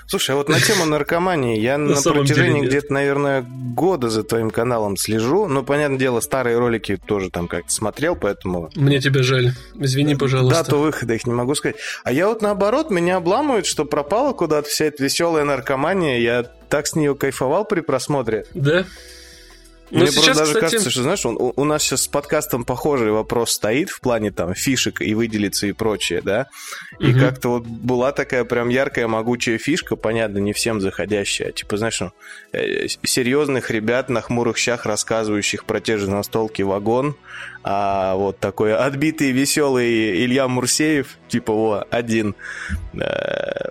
[SPEAKER 2] Слушай, а вот на тему наркомании я [laughs] на, на протяжении где-то, наверное, года за твоим каналом слежу. Ну, понятное дело, старые ролики тоже там как-то смотрел, поэтому...
[SPEAKER 3] Мне тебя жаль. Извини, пожалуйста.
[SPEAKER 2] Дату выхода их не могу сказать. А я вот наоборот, меня обламывает, что пропала куда-то вся эта веселая наркомания. Я так с нее кайфовал при просмотре.
[SPEAKER 3] Да?
[SPEAKER 2] Но Мне сейчас, просто даже кстати... кажется, что, знаешь, он, у нас сейчас с подкастом похожий вопрос стоит в плане там фишек и выделиться и прочее, да? И угу. как-то вот была такая прям яркая, могучая фишка, понятно, не всем заходящая. Типа, знаешь, ну, э, серьезных ребят на хмурых щах, рассказывающих про те же настолки вагон, а вот такой отбитый, веселый Илья Мурсеев, типа, о, один. Э,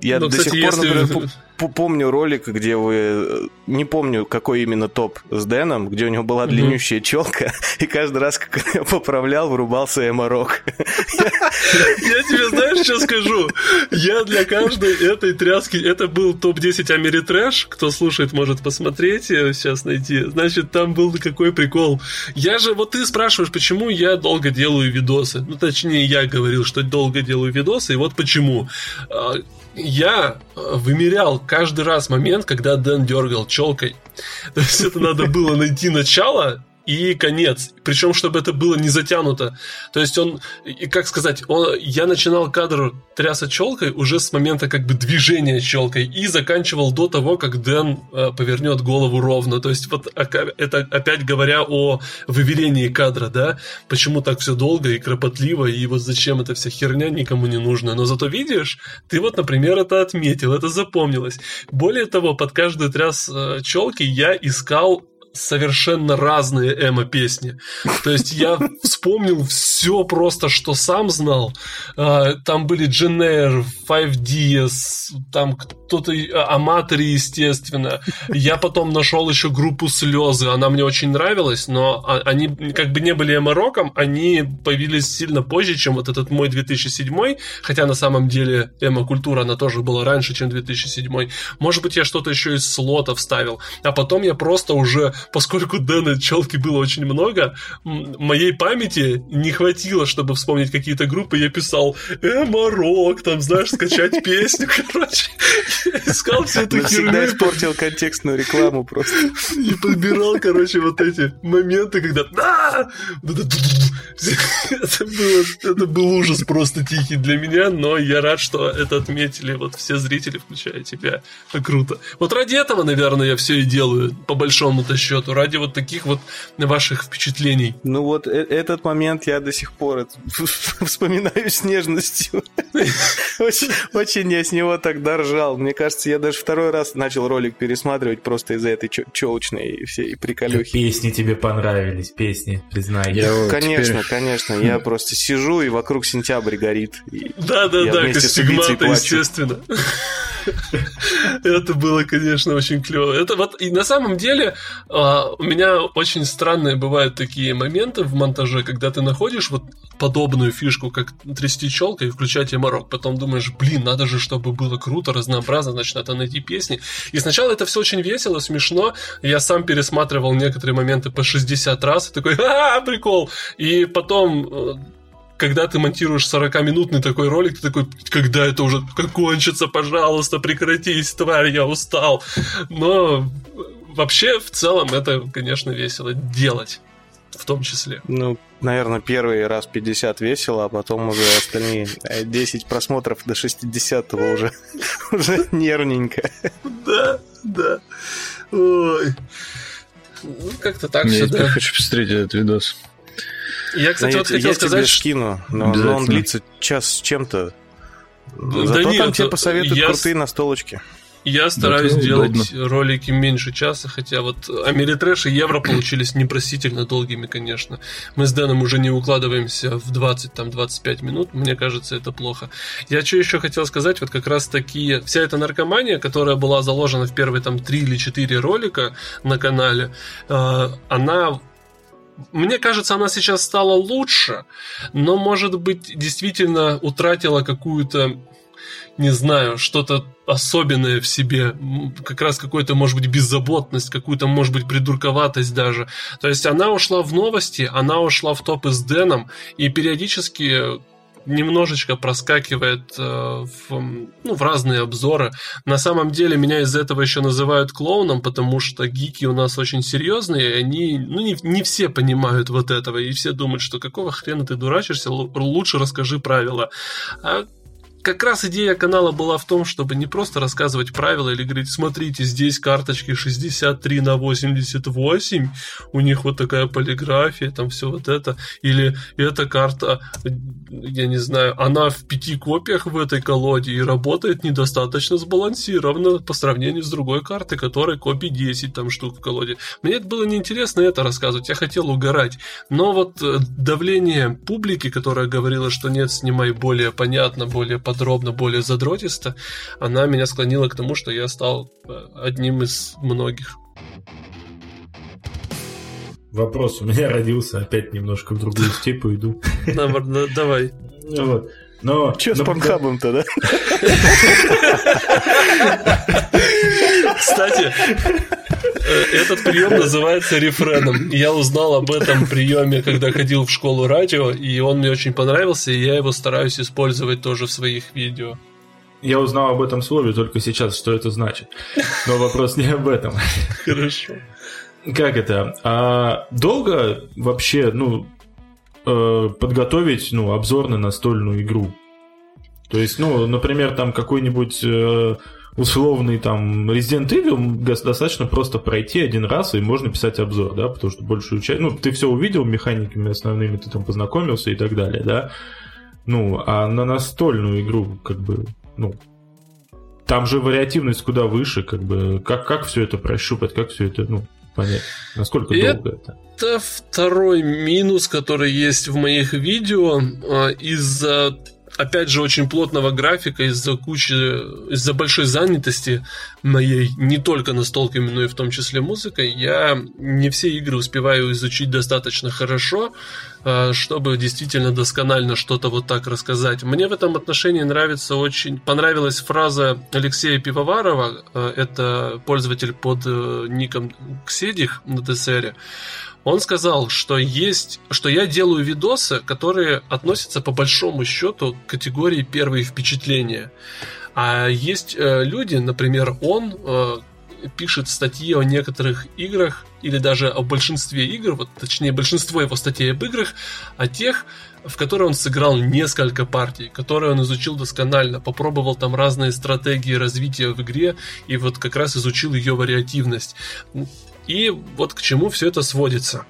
[SPEAKER 2] я ну, до кстати, сих пор, если... например, помню ролик, где вы... Э, не помню, какой именно топ с Дэном, где у него была длиннющая mm-hmm. челка, [laughs] и каждый раз, как я поправлял, врубался эморок. [laughs]
[SPEAKER 3] Я тебе знаешь, что скажу? Я для каждой этой тряски... Это был топ-10 Америтрэш. Кто слушает, может посмотреть, сейчас найти. Значит, там был какой прикол. Я же... Вот ты спрашиваешь, почему я долго делаю видосы. Ну, точнее, я говорил, что долго делаю видосы, и вот почему а, я вымерял каждый раз момент, когда Дэн дергал челкой. То есть это надо было найти начало и конец. Причем, чтобы это было не затянуто. То есть он, и как сказать, он, я начинал кадр тряса челкой уже с момента как бы движения челкой и заканчивал до того, как Дэн э, повернет голову ровно. То есть вот это опять говоря о выверении кадра, да, почему так все долго и кропотливо, и вот зачем эта вся херня никому не нужна. Но зато видишь, ты вот, например, это отметил, это запомнилось. Более того, под каждый тряс э, челки я искал совершенно разные эмо-песни. То есть я вспомнил все просто, что сам знал. А, там были Дженер, 5DS, там кто-то, а, Аматори, естественно. Я потом нашел еще группу Слезы, она мне очень нравилась, но а, они как бы не были эмо-роком, они появились сильно позже, чем вот этот мой 2007, хотя на самом деле эмо-культура, она тоже была раньше, чем 2007. Может быть, я что-то еще из слота вставил. А потом я просто уже поскольку Дэна Челки было очень много, моей памяти не хватило, чтобы вспомнить какие-то группы. Я писал Эморок, там, знаешь, скачать [laughs] песню, короче. [laughs] искал всю эту херню.
[SPEAKER 2] всегда испортил контекстную рекламу просто.
[SPEAKER 3] И подбирал, короче, вот эти моменты, когда да! [laughs] это, было, это был ужас просто тихий для меня, но я рад, что это отметили вот все зрители, включая тебя. Это круто. Вот ради этого, наверное, я все и делаю, по большому-то счету ради вот таких вот ваших впечатлений.
[SPEAKER 2] Ну вот э этот момент я до сих пор [laughs] вспоминаю с нежностью. Очень, очень я с него тогда ржал. Мне кажется, я даже второй раз начал ролик пересматривать просто из-за этой челочной всей приколюхи.
[SPEAKER 1] Песни тебе понравились, песни, признай.
[SPEAKER 2] конечно, конечно. Я [laughs] просто сижу, и вокруг сентябрь горит.
[SPEAKER 3] Да-да-да, Костигмата, естественно. Это было, конечно, очень клево. Это вот и на самом деле а, у меня очень странные бывают такие моменты в монтаже, когда ты находишь вот подобную фишку, как трясти челкой и включать яморок. Потом думаешь, блин, надо же, чтобы было круто, разнообразно, значит, надо найти песни. И сначала это все очень весело, смешно. Я сам пересматривал некоторые моменты по 60 раз и такой, а, прикол. И потом э, когда ты монтируешь 40-минутный такой ролик, ты такой, когда это уже кончится, пожалуйста, прекратись, тварь, я устал. Но вообще, в целом, это, конечно, весело делать в том числе.
[SPEAKER 2] Ну, наверное, первый раз 50 весело, а потом уже остальные 10 э, просмотров до 60-го уже, [laughs] уже нервненько.
[SPEAKER 3] Да, да. Ой. Ну, как-то так
[SPEAKER 4] все, да. Я хочу посмотреть этот видос.
[SPEAKER 3] Я, кстати, вот хотел
[SPEAKER 2] я
[SPEAKER 3] сказать...
[SPEAKER 2] тебе скину, но, но он длится час с чем-то. Да Зато нет, там тебе посоветуют я... крутые настолочки.
[SPEAKER 3] Я стараюсь да, делать удобно. ролики меньше часа, хотя вот Америтрэш и Евро получились непростительно долгими, конечно. Мы с Дэном уже не укладываемся в 20-25 минут, мне кажется, это плохо. Я что еще хотел сказать, вот как раз такие, вся эта наркомания, которая была заложена в первые там 3 или 4 ролика на канале, э, она мне кажется, она сейчас стала лучше, но, может быть, действительно утратила какую-то, не знаю, что-то особенное в себе, как раз какую-то, может быть, беззаботность, какую-то, может быть, придурковатость даже. То есть она ушла в новости, она ушла в топы с Дэном, и периодически немножечко проскакивает э, в, ну, в разные обзоры. На самом деле меня из этого еще называют клоуном, потому что гики у нас очень серьезные, и они, ну, не, не все понимают вот этого, и все думают, что какого хрена ты дурачишься, лучше расскажи правила. А как раз идея канала была в том, чтобы не просто рассказывать правила или говорить, смотрите, здесь карточки 63 на 88, у них вот такая полиграфия, там все вот это, или эта карта, я не знаю, она в пяти копиях в этой колоде и работает недостаточно сбалансированно по сравнению с другой картой, которой копий 10 там штук в колоде. Мне это было неинтересно это рассказывать, я хотел угорать, но вот э, давление публики, которая говорила, что нет, снимай более понятно, более подробно, более задротисто, она меня склонила к тому, что я стал э, одним из многих.
[SPEAKER 1] Вопрос у меня родился, опять немножко в другую степь иду.
[SPEAKER 3] Давай.
[SPEAKER 2] Вот. Но, Че с панхабом-то, да?
[SPEAKER 3] Кстати, э, этот прием называется рефреном. Я узнал об этом приеме, когда ходил в школу радио, и он мне очень понравился, и я его стараюсь использовать тоже в своих видео.
[SPEAKER 1] Я узнал об этом слове только сейчас, что это значит. Но вопрос не об этом.
[SPEAKER 3] Хорошо.
[SPEAKER 1] как это? А долго вообще, ну, э, подготовить, ну, обзор на настольную игру? То есть, ну, например, там какой-нибудь э, условный там Resident Evil достаточно просто пройти один раз, и можно писать обзор, да, потому что большую часть... Ну, ты все увидел механиками основными, ты там познакомился и так далее, да. Ну, а на настольную игру, как бы, ну, там же вариативность куда выше, как бы, как, как все это прощупать, как все это, ну, понять, насколько
[SPEAKER 3] и
[SPEAKER 1] долго это.
[SPEAKER 3] Это второй минус, который есть в моих видео а, из-за опять же, очень плотного графика из-за кучи, из-за большой занятости моей, не только настолками, но и в том числе музыкой, я не все игры успеваю изучить достаточно хорошо, чтобы действительно досконально что-то вот так рассказать. Мне в этом отношении нравится очень, понравилась фраза Алексея Пивоварова, а, это пользователь под э, ником Кседих на ТСРе, он сказал, что есть, что я делаю видосы, которые относятся по большому счету к категории первые впечатления. А есть э, люди, например, он э, пишет статьи о некоторых играх или даже о большинстве игр, вот точнее большинство его статей об играх, о тех, в которые он сыграл несколько партий, которые он изучил досконально, попробовал там разные стратегии развития в игре и вот как раз изучил ее вариативность. И вот к чему все это сводится.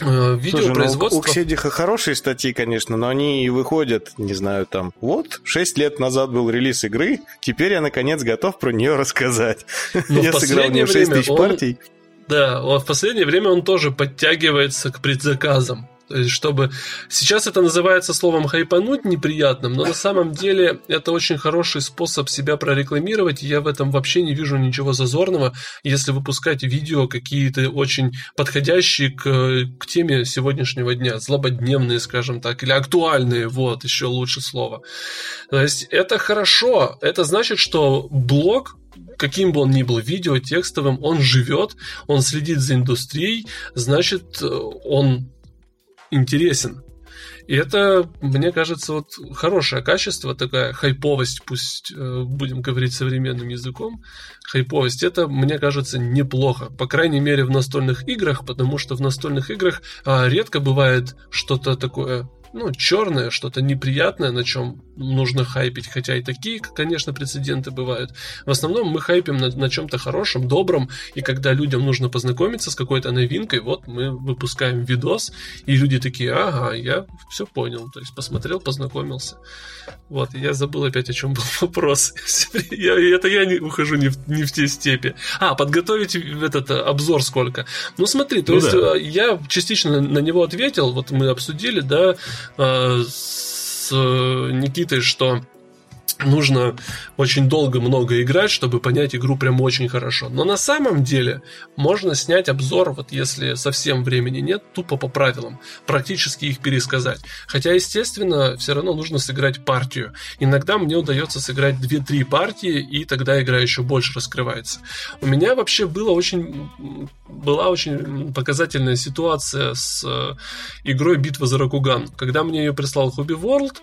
[SPEAKER 2] Э, видеопроизводство... Слушай, ну, у Кседиха хорошие статьи, конечно, но они и выходят, не знаю, там, вот, 6 лет назад был релиз игры, теперь я, наконец, готов про нее рассказать.
[SPEAKER 3] Но [laughs] я сыграл в нее 6 тысяч он... партий. Да, в последнее время он тоже подтягивается к предзаказам. То есть, чтобы... Сейчас это называется словом хайпануть неприятным, но на самом деле это очень хороший способ себя прорекламировать, и я в этом вообще не вижу ничего зазорного, если выпускать видео какие-то очень подходящие к, к теме сегодняшнего дня, злободневные, скажем так, или актуальные, вот, еще лучше слово. То есть, это хорошо, это значит, что блог каким бы он ни был видео, текстовым, он живет, он следит за индустрией, значит, он интересен. И это, мне кажется, вот хорошее качество, такая хайповость, пусть э, будем говорить современным языком, хайповость, это, мне кажется, неплохо. По крайней мере, в настольных играх, потому что в настольных играх а, редко бывает что-то такое ну, черное, что-то неприятное, на чем нужно хайпить, хотя и такие, конечно, прецеденты бывают. В основном мы хайпим на, на чем-то хорошем, добром, и когда людям нужно познакомиться с какой-то новинкой, вот мы выпускаем видос, и люди такие, ага, я все понял, то есть посмотрел, познакомился. Вот, я забыл опять, о чем был [laughs] вопрос. я, это я не ухожу не в, не в те степи. А, подготовить этот э, обзор сколько? Ну, смотри, то ну, есть да. Э, я частично на него ответил, вот мы обсудили, да, э, с Никитой, что нужно очень долго много играть, чтобы понять игру прям очень хорошо. Но на самом деле можно снять обзор, вот если совсем времени нет, тупо по правилам, практически их пересказать. Хотя, естественно, все равно нужно сыграть партию. Иногда мне удается сыграть 2-3 партии, и тогда игра еще больше раскрывается. У меня вообще было очень, была очень показательная ситуация с э, игрой «Битва за Ракуган». Когда мне ее прислал Hobby World,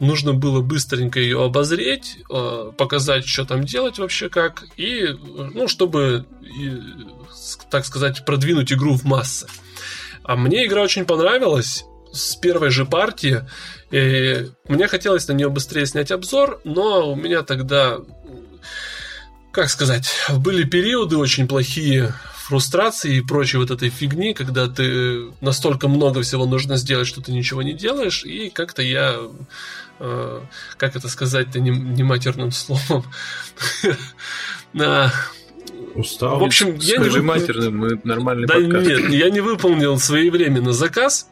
[SPEAKER 3] нужно было быстренько ее обозреть, э, показать, что там делать вообще как, и, ну, чтобы, так сказать, продвинуть игру в массы. А мне игра очень понравилась с первой же партии. И мне хотелось на нее быстрее снять обзор, но у меня тогда, как сказать, были периоды очень плохие фрустрации и прочей вот этой фигни, когда ты настолько много всего нужно сделать, что ты ничего не делаешь, и как-то я Э, как это сказать-то не, не матерным словом. [laughs]
[SPEAKER 1] Устал.
[SPEAKER 3] В общем,
[SPEAKER 4] я не вып... матерным, мы нормальный да, подкаст.
[SPEAKER 3] Нет, я не выполнил своевременно заказ.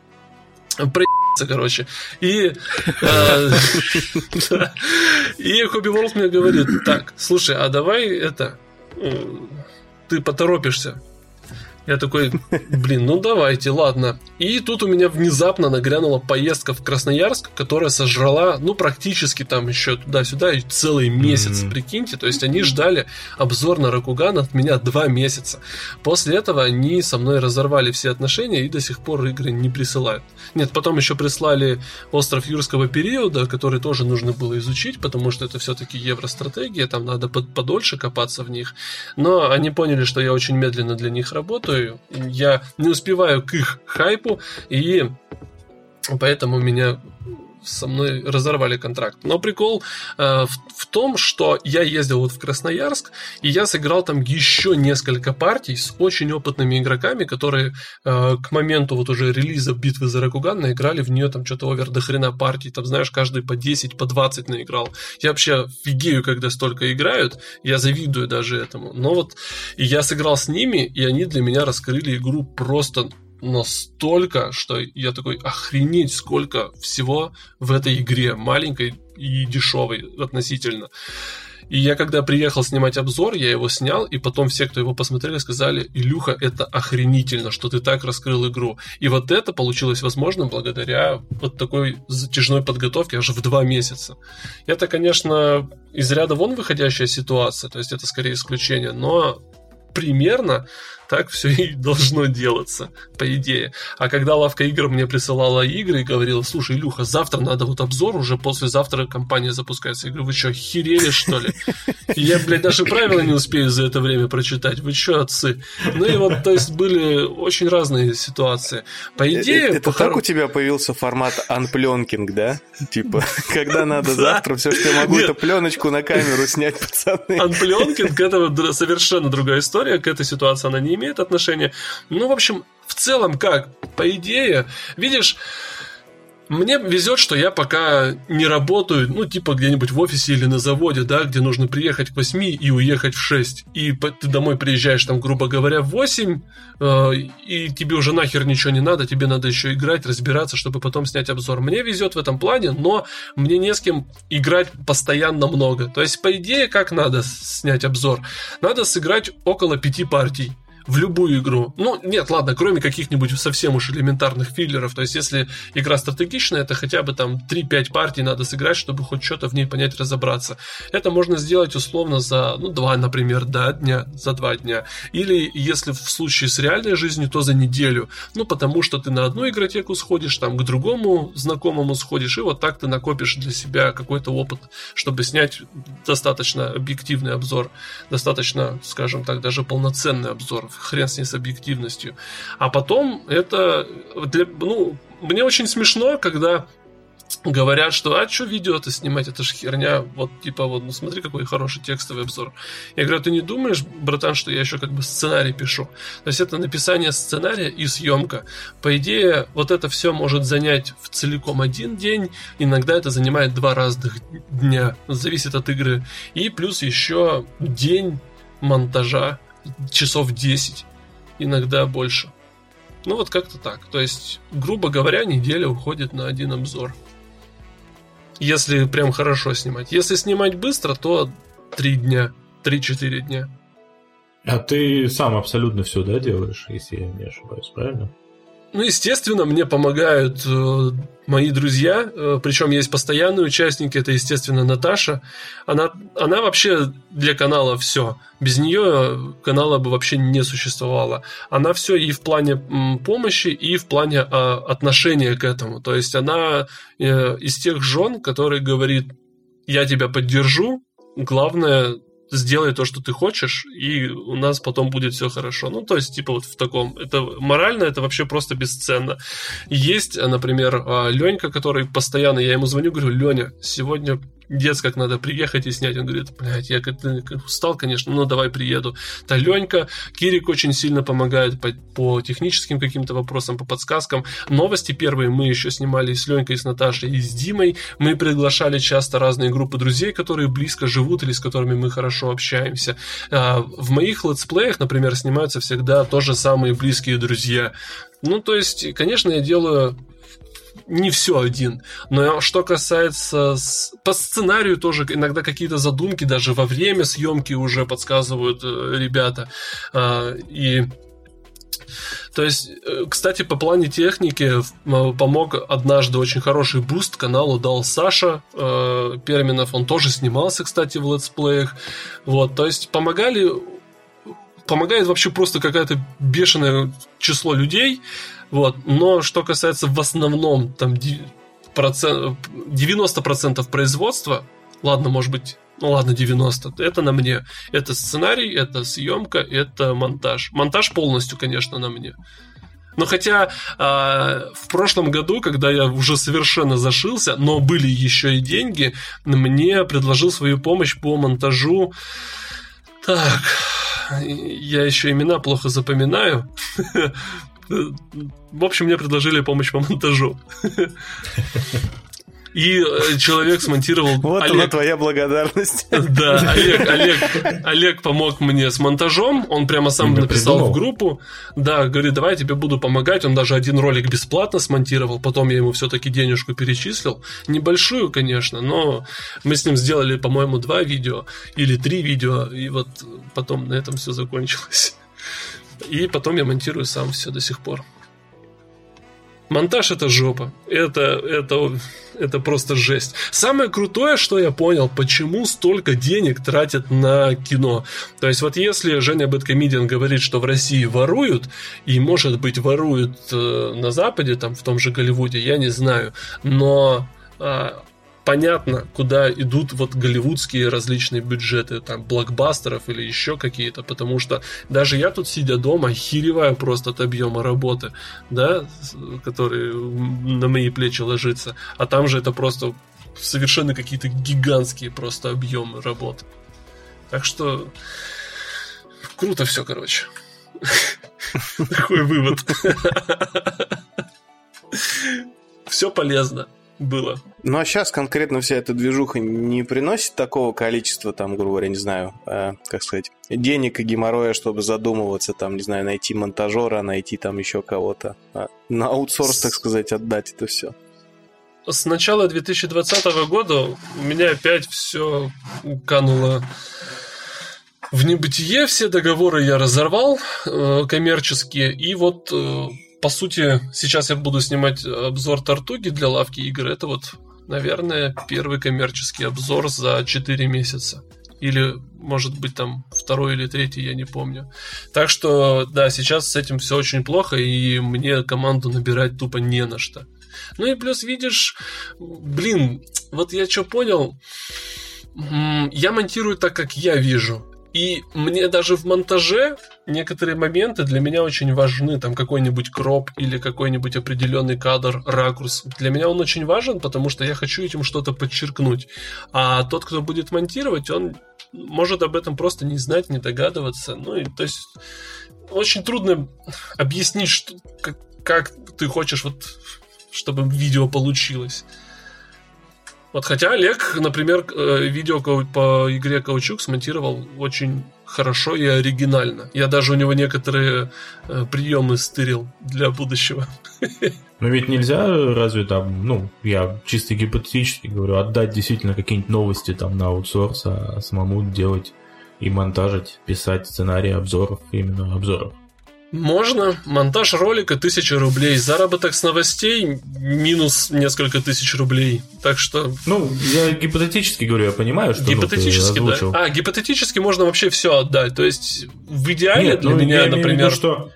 [SPEAKER 3] Проебаться, короче. И, э, [laughs] и Хобби Ворлд мне говорит, так, слушай, а давай это, э, ты поторопишься. Я такой, блин, ну давайте, ладно. И тут у меня внезапно нагрянула поездка в Красноярск, которая сожрала, ну, практически там еще туда-сюда целый месяц, mm-hmm. прикиньте. То есть они ждали обзор на Ракуган от меня два месяца. После этого они со мной разорвали все отношения и до сих пор игры не присылают. Нет, потом еще прислали Остров Юрского периода, который тоже нужно было изучить, потому что это все-таки евростратегия, там надо подольше копаться в них. Но они поняли, что я очень медленно для них работаю, работаю, я не успеваю к их хайпу, и поэтому меня со мной разорвали контракт. Но прикол э, в, в том, что я ездил вот в Красноярск, и я сыграл там еще несколько партий с очень опытными игроками, которые э, к моменту вот уже релиза битвы за Ракуган наиграли в нее там что-то овер до хрена партий. Там, знаешь, каждый по 10, по 20 наиграл. Я вообще офигею, когда столько играют. Я завидую даже этому. Но вот я сыграл с ними, и они для меня раскрыли игру просто настолько, что я такой, охренеть, сколько всего в этой игре, маленькой и дешевой относительно. И я когда приехал снимать обзор, я его снял, и потом все, кто его посмотрели, сказали, Илюха, это охренительно, что ты так раскрыл игру. И вот это получилось возможно благодаря вот такой затяжной подготовке аж в два месяца. Это, конечно, из ряда вон выходящая ситуация, то есть это скорее исключение, но примерно так все и [laughs] должно делаться, по идее. А когда лавка игр мне присылала игры и говорила, слушай, Илюха, завтра надо вот обзор, уже послезавтра компания запускается. Я говорю, вы что, херели, что ли? Я, блядь, даже правила не успею за это время прочитать. Вы что, отцы? Ну и вот, то есть, были очень разные ситуации. По э, идее...
[SPEAKER 2] Это похор... так у тебя появился формат анпленкинг, да? Типа, [laughs] когда надо завтра, все, что я могу, это пленочку на камеру снять, пацаны.
[SPEAKER 3] Анпленкинг, это совершенно другая история, к этой ситуации она не имеет отношения. Ну, в общем, в целом как? По идее, видишь, мне везет, что я пока не работаю, ну, типа где-нибудь в офисе или на заводе, да, где нужно приехать к 8 и уехать в 6. И ты домой приезжаешь, там, грубо говоря, в 8, э, и тебе уже нахер ничего не надо, тебе надо еще играть, разбираться, чтобы потом снять обзор. Мне везет в этом плане, но мне не с кем играть постоянно много. То есть, по идее, как надо снять обзор? Надо сыграть около пяти партий в любую игру. Ну, нет, ладно, кроме каких-нибудь совсем уж элементарных филлеров. То есть, если игра стратегичная, это хотя бы там 3-5 партий надо сыграть, чтобы хоть что-то в ней понять, разобраться. Это можно сделать условно за, ну, 2, например, да, дня, за 2 дня. Или, если в случае с реальной жизнью, то за неделю. Ну, потому что ты на одну игротеку сходишь, там, к другому знакомому сходишь, и вот так ты накопишь для себя какой-то опыт, чтобы снять достаточно объективный обзор, достаточно, скажем так, даже полноценный обзор хрен с ней с объективностью. А потом это, для, ну, мне очень смешно, когда говорят, что а что видео-то снимать, это же херня, вот типа вот, ну смотри, какой хороший текстовый обзор. Я говорю, «А ты не думаешь, братан, что я еще как бы сценарий пишу? То есть это написание сценария и съемка. По идее, вот это все может занять в целиком один день, иногда это занимает два разных дня, зависит от игры. И плюс еще день монтажа часов 10, иногда больше. Ну вот как-то так. То есть, грубо говоря, неделя уходит на один обзор. Если прям хорошо снимать. Если снимать быстро, то 3 дня, 3-4 дня.
[SPEAKER 1] А ты сам абсолютно все, да, делаешь, если я не ошибаюсь, правильно?
[SPEAKER 3] Ну, естественно, мне помогают э, мои друзья, э, причем есть постоянные участники, это, естественно, Наташа. Она, она вообще для канала все. Без нее канала бы вообще не существовало. Она все и в плане помощи, и в плане э, отношения к этому. То есть она э, из тех жен, которые говорит, я тебя поддержу, главное сделай то, что ты хочешь, и у нас потом будет все хорошо. Ну, то есть, типа, вот в таком. Это морально, это вообще просто бесценно. Есть, например, а, Ленька, который постоянно, я ему звоню, говорю, Леня, сегодня дец, как надо приехать и снять. Он говорит, блядь, я как-то устал, конечно, но давай приеду. Та Ленька, Кирик очень сильно помогает по, по техническим каким-то вопросам, по подсказкам. Новости первые мы еще снимали и с Ленькой, и с Наташей, и с Димой. Мы приглашали часто разные группы друзей, которые близко живут или с которыми мы хорошо общаемся. А, в моих летсплеях, например, снимаются всегда тоже самые близкие друзья. Ну, то есть, конечно, я делаю не все один. Но что касается... По сценарию тоже иногда какие-то задумки даже во время съемки уже подсказывают э, ребята. А, и то есть, э, кстати, по плане техники помог однажды очень хороший буст каналу дал Саша э, Перминов. Он тоже снимался, кстати, в летсплеях. Вот, то есть помогали помогает вообще просто какое-то бешеное число людей, вот. Но что касается в основном там процент, 90% производства, ладно, может быть, ну ладно, 90, это на мне. Это сценарий, это съемка, это монтаж. Монтаж полностью, конечно, на мне. Но хотя э, в прошлом году, когда я уже совершенно зашился, но были еще и деньги, мне предложил свою помощь по монтажу. Так, я еще имена плохо запоминаю. [laughs] В общем, мне предложили помощь по монтажу. И э, человек смонтировал...
[SPEAKER 2] Вот Олег... она твоя благодарность.
[SPEAKER 3] Да, Олег, Олег, Олег помог мне с монтажом, он прямо сам написал придумал. в группу, да, говорит, давай я тебе буду помогать, он даже один ролик бесплатно смонтировал, потом я ему все-таки денежку перечислил, небольшую, конечно, но мы с ним сделали, по-моему, два видео или три видео, и вот потом на этом все закончилось. И потом я монтирую сам все до сих пор. Монтаж это жопа. Это, это, это просто жесть. Самое крутое, что я понял, почему столько денег тратят на кино. То есть вот если Женя Бэткомедиан говорит, что в России воруют, и может быть воруют э, на Западе, там в том же Голливуде, я не знаю. Но э, понятно, куда идут вот голливудские различные бюджеты, там, блокбастеров или еще какие-то, потому что даже я тут, сидя дома, хереваю просто от объема работы, да, который на мои плечи ложится, а там же это просто совершенно какие-то гигантские просто объемы работ. Так что круто все, короче. [laughs] Такой вывод. [laughs] Все полезно было.
[SPEAKER 2] Ну а сейчас конкретно вся эта движуха не приносит такого количества, там, грубо говоря, не знаю, э, как сказать, денег и геморроя, чтобы задумываться, там, не знаю, найти монтажера, найти там еще кого-то. А на аутсорс, так сказать, отдать это все.
[SPEAKER 3] С начала 2020 года у меня опять все кануло в небытие. Все договоры я разорвал э, коммерческие. И вот э, по сути, сейчас я буду снимать обзор Тартуги для лавки игр. Это вот, наверное, первый коммерческий обзор за 4 месяца. Или, может быть, там второй или третий, я не помню. Так что, да, сейчас с этим все очень плохо, и мне команду набирать тупо не на что. Ну и плюс, видишь, блин, вот я что понял, я монтирую так, как я вижу. И мне даже в монтаже некоторые моменты для меня очень важны. Там какой-нибудь кроп или какой-нибудь определенный кадр, ракурс. Для меня он очень важен, потому что я хочу этим что-то подчеркнуть. А тот, кто будет монтировать, он может об этом просто не знать, не догадываться. Ну и то есть очень трудно объяснить, что, как, как ты хочешь вот чтобы видео получилось. Вот хотя Олег, например, э, видео по игре Каучук смонтировал очень хорошо и оригинально. Я даже у него некоторые э, приемы стырил для будущего. [laughs]
[SPEAKER 1] Но ведь нельзя разве там, ну, я чисто гипотетически говорю, отдать действительно какие-нибудь новости там на аутсорс, а самому делать и монтажить, писать сценарии обзоров, именно обзоров.
[SPEAKER 3] Можно. Монтаж ролика 1000 рублей. Заработок с новостей минус несколько тысяч рублей. Так что...
[SPEAKER 1] Ну, я гипотетически говорю, я понимаю, что
[SPEAKER 3] Гипотетически, ну, да. А, гипотетически можно вообще все отдать. То есть, в идеале Нет, для ну, меня, я например... Виду,
[SPEAKER 1] что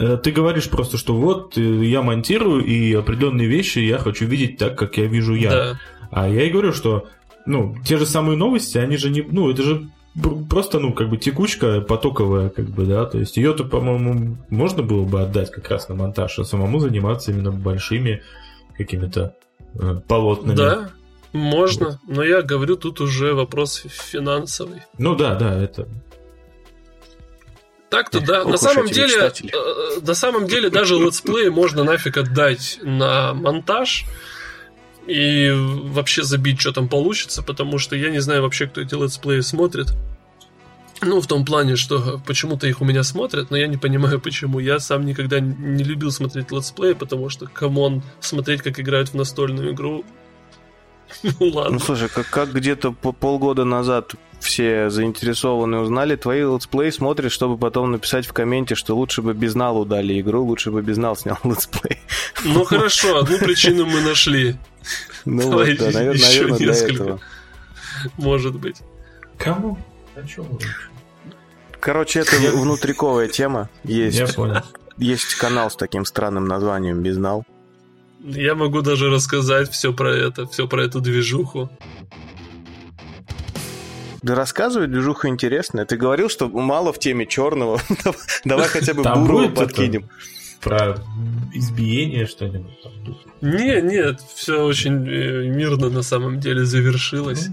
[SPEAKER 1] э, ты говоришь просто, что вот э, я монтирую, и определенные вещи я хочу видеть так, как я вижу я. Да. А я и говорю, что ну, те же самые новости, они же не... Ну, это же просто, ну, как бы текучка потоковая, как бы, да, то есть ее-то, по-моему, можно было бы отдать как раз на монтаж, а самому заниматься именно большими какими-то э, полотнами.
[SPEAKER 3] Да, можно, вот. но я говорю, тут уже вопрос финансовый.
[SPEAKER 1] Ну да, да, это...
[SPEAKER 3] Так-то да, на самом деле, э, на самом деле даже летсплей можно нафиг отдать на монтаж, и вообще забить, что там получится, потому что я не знаю вообще, кто эти летсплеи смотрит. Ну, в том плане, что почему-то их у меня смотрят, но я не понимаю, почему. Я сам никогда не любил смотреть летсплеи, потому что, come on, смотреть, как играют в настольную игру, [laughs]
[SPEAKER 2] ну ладно. Ну слушай, как, как где-то по полгода назад все заинтересованные узнали, твои летсплей смотрят, чтобы потом написать в комменте, что лучше бы без Безналу дали игру, лучше бы без Безнал снял [laughs] летсплей.
[SPEAKER 3] Ну хорошо, одну причину мы нашли.
[SPEAKER 2] Ну Давай вот, да, наверное, наверное для этого.
[SPEAKER 3] Может быть.
[SPEAKER 1] Кому? О
[SPEAKER 2] чем Короче, это внутриковая тема. Есть, Я понял. Есть канал с таким странным названием Безнал.
[SPEAKER 3] Я могу даже рассказать все про это, все про эту движуху.
[SPEAKER 2] Да рассказывай, движуха интересная. Ты говорил, что мало в теме черного. [laughs] Давай хотя бы бурого подкинем.
[SPEAKER 1] Про избиение что-нибудь.
[SPEAKER 3] Не, нет, все очень э, мирно на самом деле завершилось.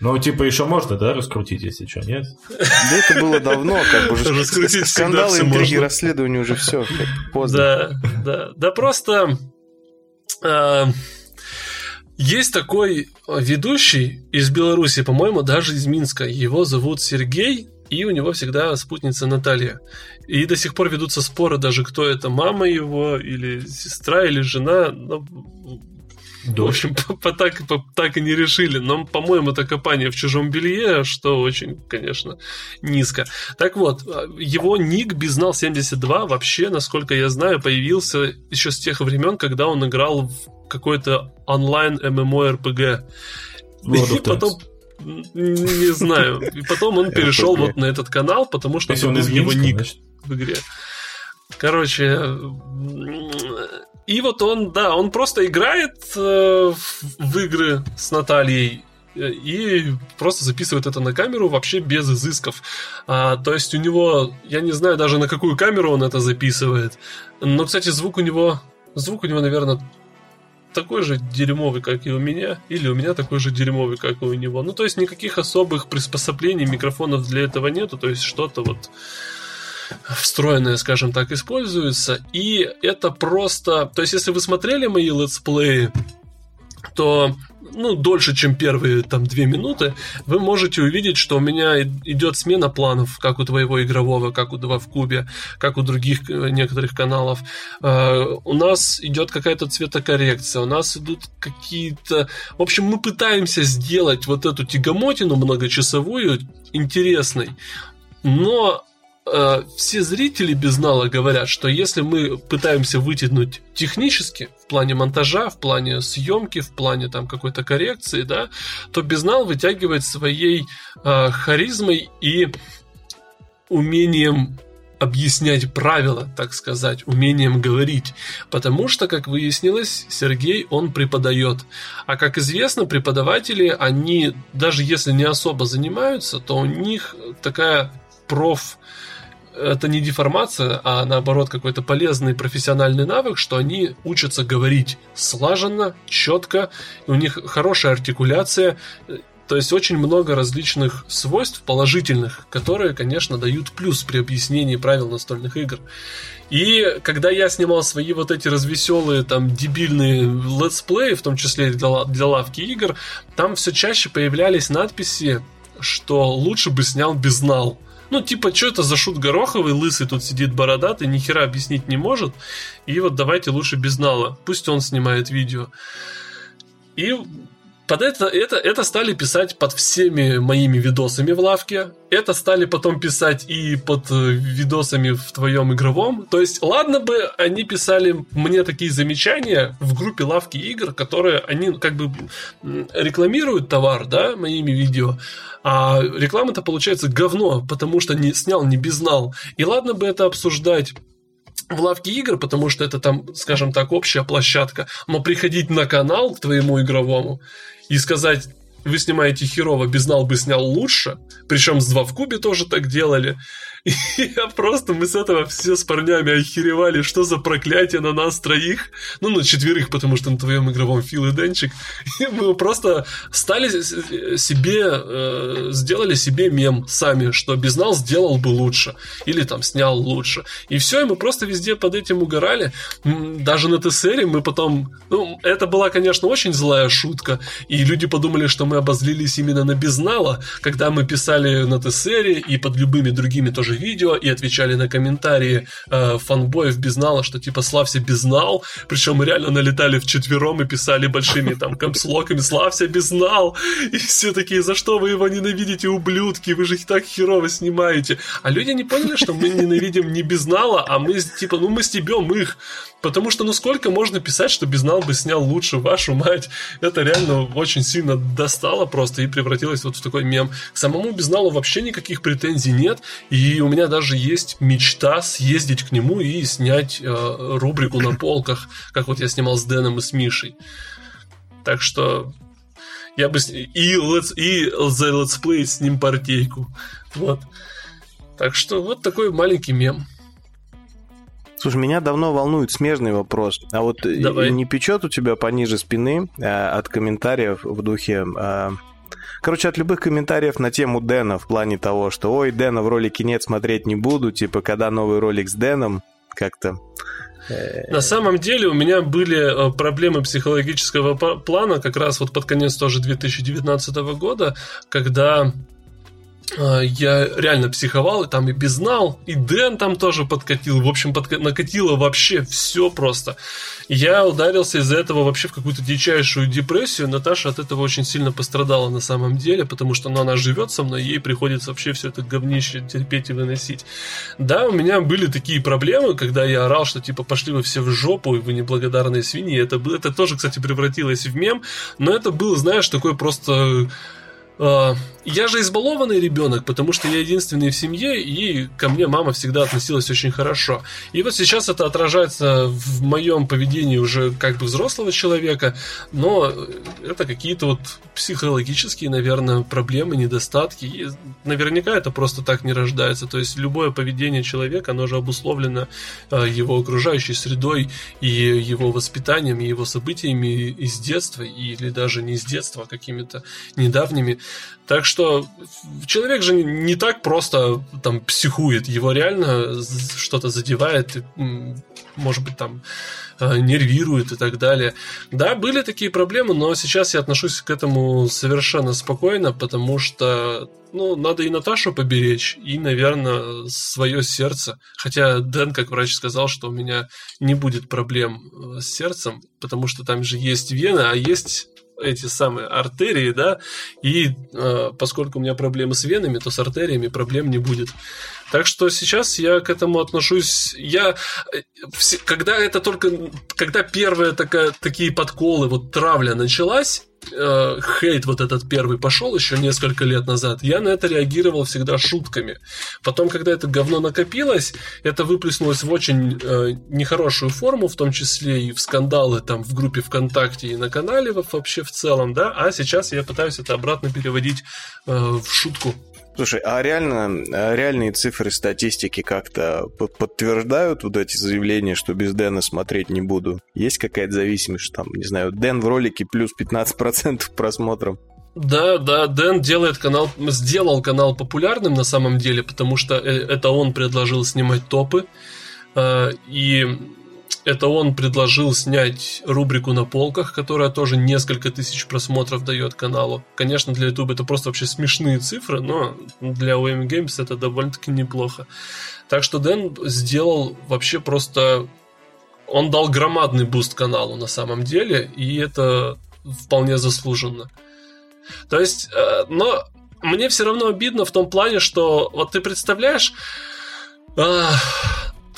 [SPEAKER 1] Ну, типа, еще можно, да, раскрутить, если что, нет?
[SPEAKER 2] Да это было давно, как бы уже.
[SPEAKER 3] Раскрутить
[SPEAKER 2] Скандалы, интриги, расследования уже все, поздно.
[SPEAKER 3] Да, да. Да просто... А, есть такой ведущий из Беларуси, по-моему, даже из Минска. Его зовут Сергей, и у него всегда спутница Наталья. И до сих пор ведутся споры даже, кто это, мама его, или сестра, или жена. Ну, в общем, по, так, по, так и не решили. Но, по-моему, это копание в чужом белье, что очень, конечно, низко. Так вот, его ник Бизнал72 вообще, насколько я знаю, появился еще с тех времен, когда он играл в какой-то онлайн MMORPG. И потом не знаю. И потом он [laughs] перешел вот на этот канал, потому что
[SPEAKER 1] он из его ник
[SPEAKER 3] в игре. Короче, и вот он, да, он просто играет э, в игры с Натальей э, и просто записывает это на камеру вообще без изысков. А, то есть у него, я не знаю даже на какую камеру он это записывает, но, кстати, звук у него, звук у него, наверное, такой же дерьмовый, как и у меня, или у меня такой же дерьмовый, как и у него. Ну, то есть никаких особых приспособлений, микрофонов для этого нету, то есть что-то вот встроенное, скажем так, используется. И это просто... То есть, если вы смотрели мои летсплеи, то ну, дольше, чем первые там две минуты, вы можете увидеть, что у меня идет смена планов, как у твоего игрового, как у два в кубе, как у других э, некоторых каналов. Uh, у нас идет какая-то цветокоррекция, у нас идут какие-то... В общем, мы пытаемся сделать вот эту тягомотину многочасовую интересной, но э, все зрители без нала говорят, что если мы пытаемся вытянуть технически, в плане монтажа, в плане съемки, в плане там какой-то коррекции, да, то безнал вытягивает своей э, харизмой и умением объяснять правила, так сказать, умением говорить. Потому что, как выяснилось, Сергей, он преподает. А как известно, преподаватели, они, даже если не особо занимаются, то у них такая проф это не деформация, а наоборот какой-то полезный профессиональный навык, что они учатся говорить слаженно, четко, у них хорошая артикуляция, то есть очень много различных свойств положительных, которые, конечно, дают плюс при объяснении правил настольных игр. И когда я снимал свои вот эти развеселые, там, дебильные летсплеи, в том числе для, для лавки игр, там все чаще появлялись надписи, что лучше бы снял безнал. Ну, типа, что это за шут Гороховый, лысый тут сидит бородатый, ни хера объяснить не может. И вот давайте лучше без нала. Пусть он снимает видео. И под это, это, это стали писать под всеми моими видосами в лавке. Это стали потом писать и под э, видосами в твоем игровом. То есть, ладно бы они писали мне такие замечания в группе лавки игр, которые они как бы рекламируют товар, да, моими видео. А реклама-то получается говно, потому что не снял, не безнал. И ладно бы это обсуждать в лавке игр, потому что это там, скажем так, общая площадка, но приходить на канал к твоему игровому и сказать, вы снимаете херово, Безнал бы снял лучше, причем с два в кубе тоже так делали, [laughs] я просто, мы с этого все с парнями охеревали, что за проклятие на нас троих, ну, на четверых, потому что на твоем игровом Фил и Денчик, [laughs] и мы просто стали себе, э, сделали себе мем сами, что Безнал сделал бы лучше, или там снял лучше, и все, и мы просто везде под этим угорали, даже на ТСРе мы потом, ну, это была, конечно, очень злая шутка, и люди подумали, что мы обозлились именно на Безнала, когда мы писали на ТСРе и под любыми другими тоже тоже видео и отвечали на комментарии э, фанбоев Безнала, что типа славься Безнал, причем мы реально налетали в четвером и писали большими там камслоками славься Безнал, и все такие, за что вы его ненавидите, ублюдки, вы же их так херово снимаете. А люди не поняли, что мы ненавидим не Безнала, а мы типа, ну мы стебем их. Потому что ну сколько можно писать, что Безнал бы снял лучше, вашу мать. Это реально очень сильно достало просто и превратилось вот в такой мем. К самому Безналу вообще никаких претензий нет. И у меня даже есть мечта съездить к нему и снять э, рубрику на полках, [laughs] как вот я снимал с Дэном и с Мишей. Так что Я бы... И, let's, и The Let's Play с ним партейку. Вот. Так что вот такой маленький мем.
[SPEAKER 2] Слушай, меня давно волнует смежный вопрос. А вот Давай. не печет у тебя пониже спины а, от комментариев в духе... А, короче, от любых комментариев на тему Дэна в плане того, что «Ой, Дэна в ролике нет, смотреть не буду», типа «Когда новый ролик с Дэном?» Как-то...
[SPEAKER 3] На самом деле у меня были э, проблемы психологического плана как раз вот под конец тоже 2019 года, когда я реально психовал, и там и Безнал, и Дэн там тоже подкатил. В общем, подка... накатило вообще все просто. Я ударился из-за этого вообще в какую-то дичайшую депрессию. Наташа от этого очень сильно пострадала на самом деле, потому что ну, она живет со мной, ей приходится вообще все это говнище терпеть и выносить. Да, у меня были такие проблемы, когда я орал, что типа пошли вы все в жопу, и вы неблагодарные свиньи. Это, это тоже, кстати, превратилось в мем, но это был, знаешь, такой просто а, я же избалованный ребенок, потому что я единственный в семье, и ко мне мама всегда относилась очень хорошо. И вот сейчас это отражается в моем поведении уже как бы взрослого человека, но это какие-то вот психологические, наверное, проблемы, недостатки. И наверняка это просто так не рождается. То есть любое поведение человека, оно же обусловлено а, его окружающей средой и его воспитанием, и его событиями из детства, или даже не из детства, а какими-то недавними. Так что человек же не так просто там психует, его реально что-то задевает, может быть там э, нервирует и так далее. Да, были такие проблемы, но сейчас я отношусь к этому совершенно спокойно, потому что, ну, надо и Наташу поберечь, и, наверное, свое сердце. Хотя Дэн, как врач, сказал, что у меня не будет проблем э, с сердцем, потому что там же есть вена, а есть эти самые артерии, да, и э, поскольку у меня проблемы с венами, то с артериями проблем не будет. Так что сейчас я к этому отношусь. Я когда это только, когда первые такая, такие подколы, вот травля началась, э, хейт вот этот первый пошел еще несколько лет назад, я на это реагировал всегда шутками. Потом, когда это говно накопилось, это выплеснулось в очень э, нехорошую форму, в том числе и в скандалы там в группе ВКонтакте и на канале вообще в целом, да, а сейчас я пытаюсь это обратно переводить э, в шутку.
[SPEAKER 2] Слушай, а реально, а реальные цифры статистики как-то подтверждают вот эти заявления, что без Дэна смотреть не буду? Есть какая-то зависимость, там, не знаю, Дэн в ролике плюс 15% просмотров?
[SPEAKER 3] Да, да, Дэн делает канал, сделал канал популярным на самом деле, потому что э, это он предложил снимать топы. А, и это он предложил снять рубрику на полках, которая тоже несколько тысяч просмотров дает каналу. Конечно, для YouTube это просто вообще смешные цифры, но для OM Games это довольно-таки неплохо. Так что Дэн сделал вообще просто... Он дал громадный буст каналу на самом деле, и это вполне заслуженно. То есть, э, но мне все равно обидно в том плане, что вот ты представляешь,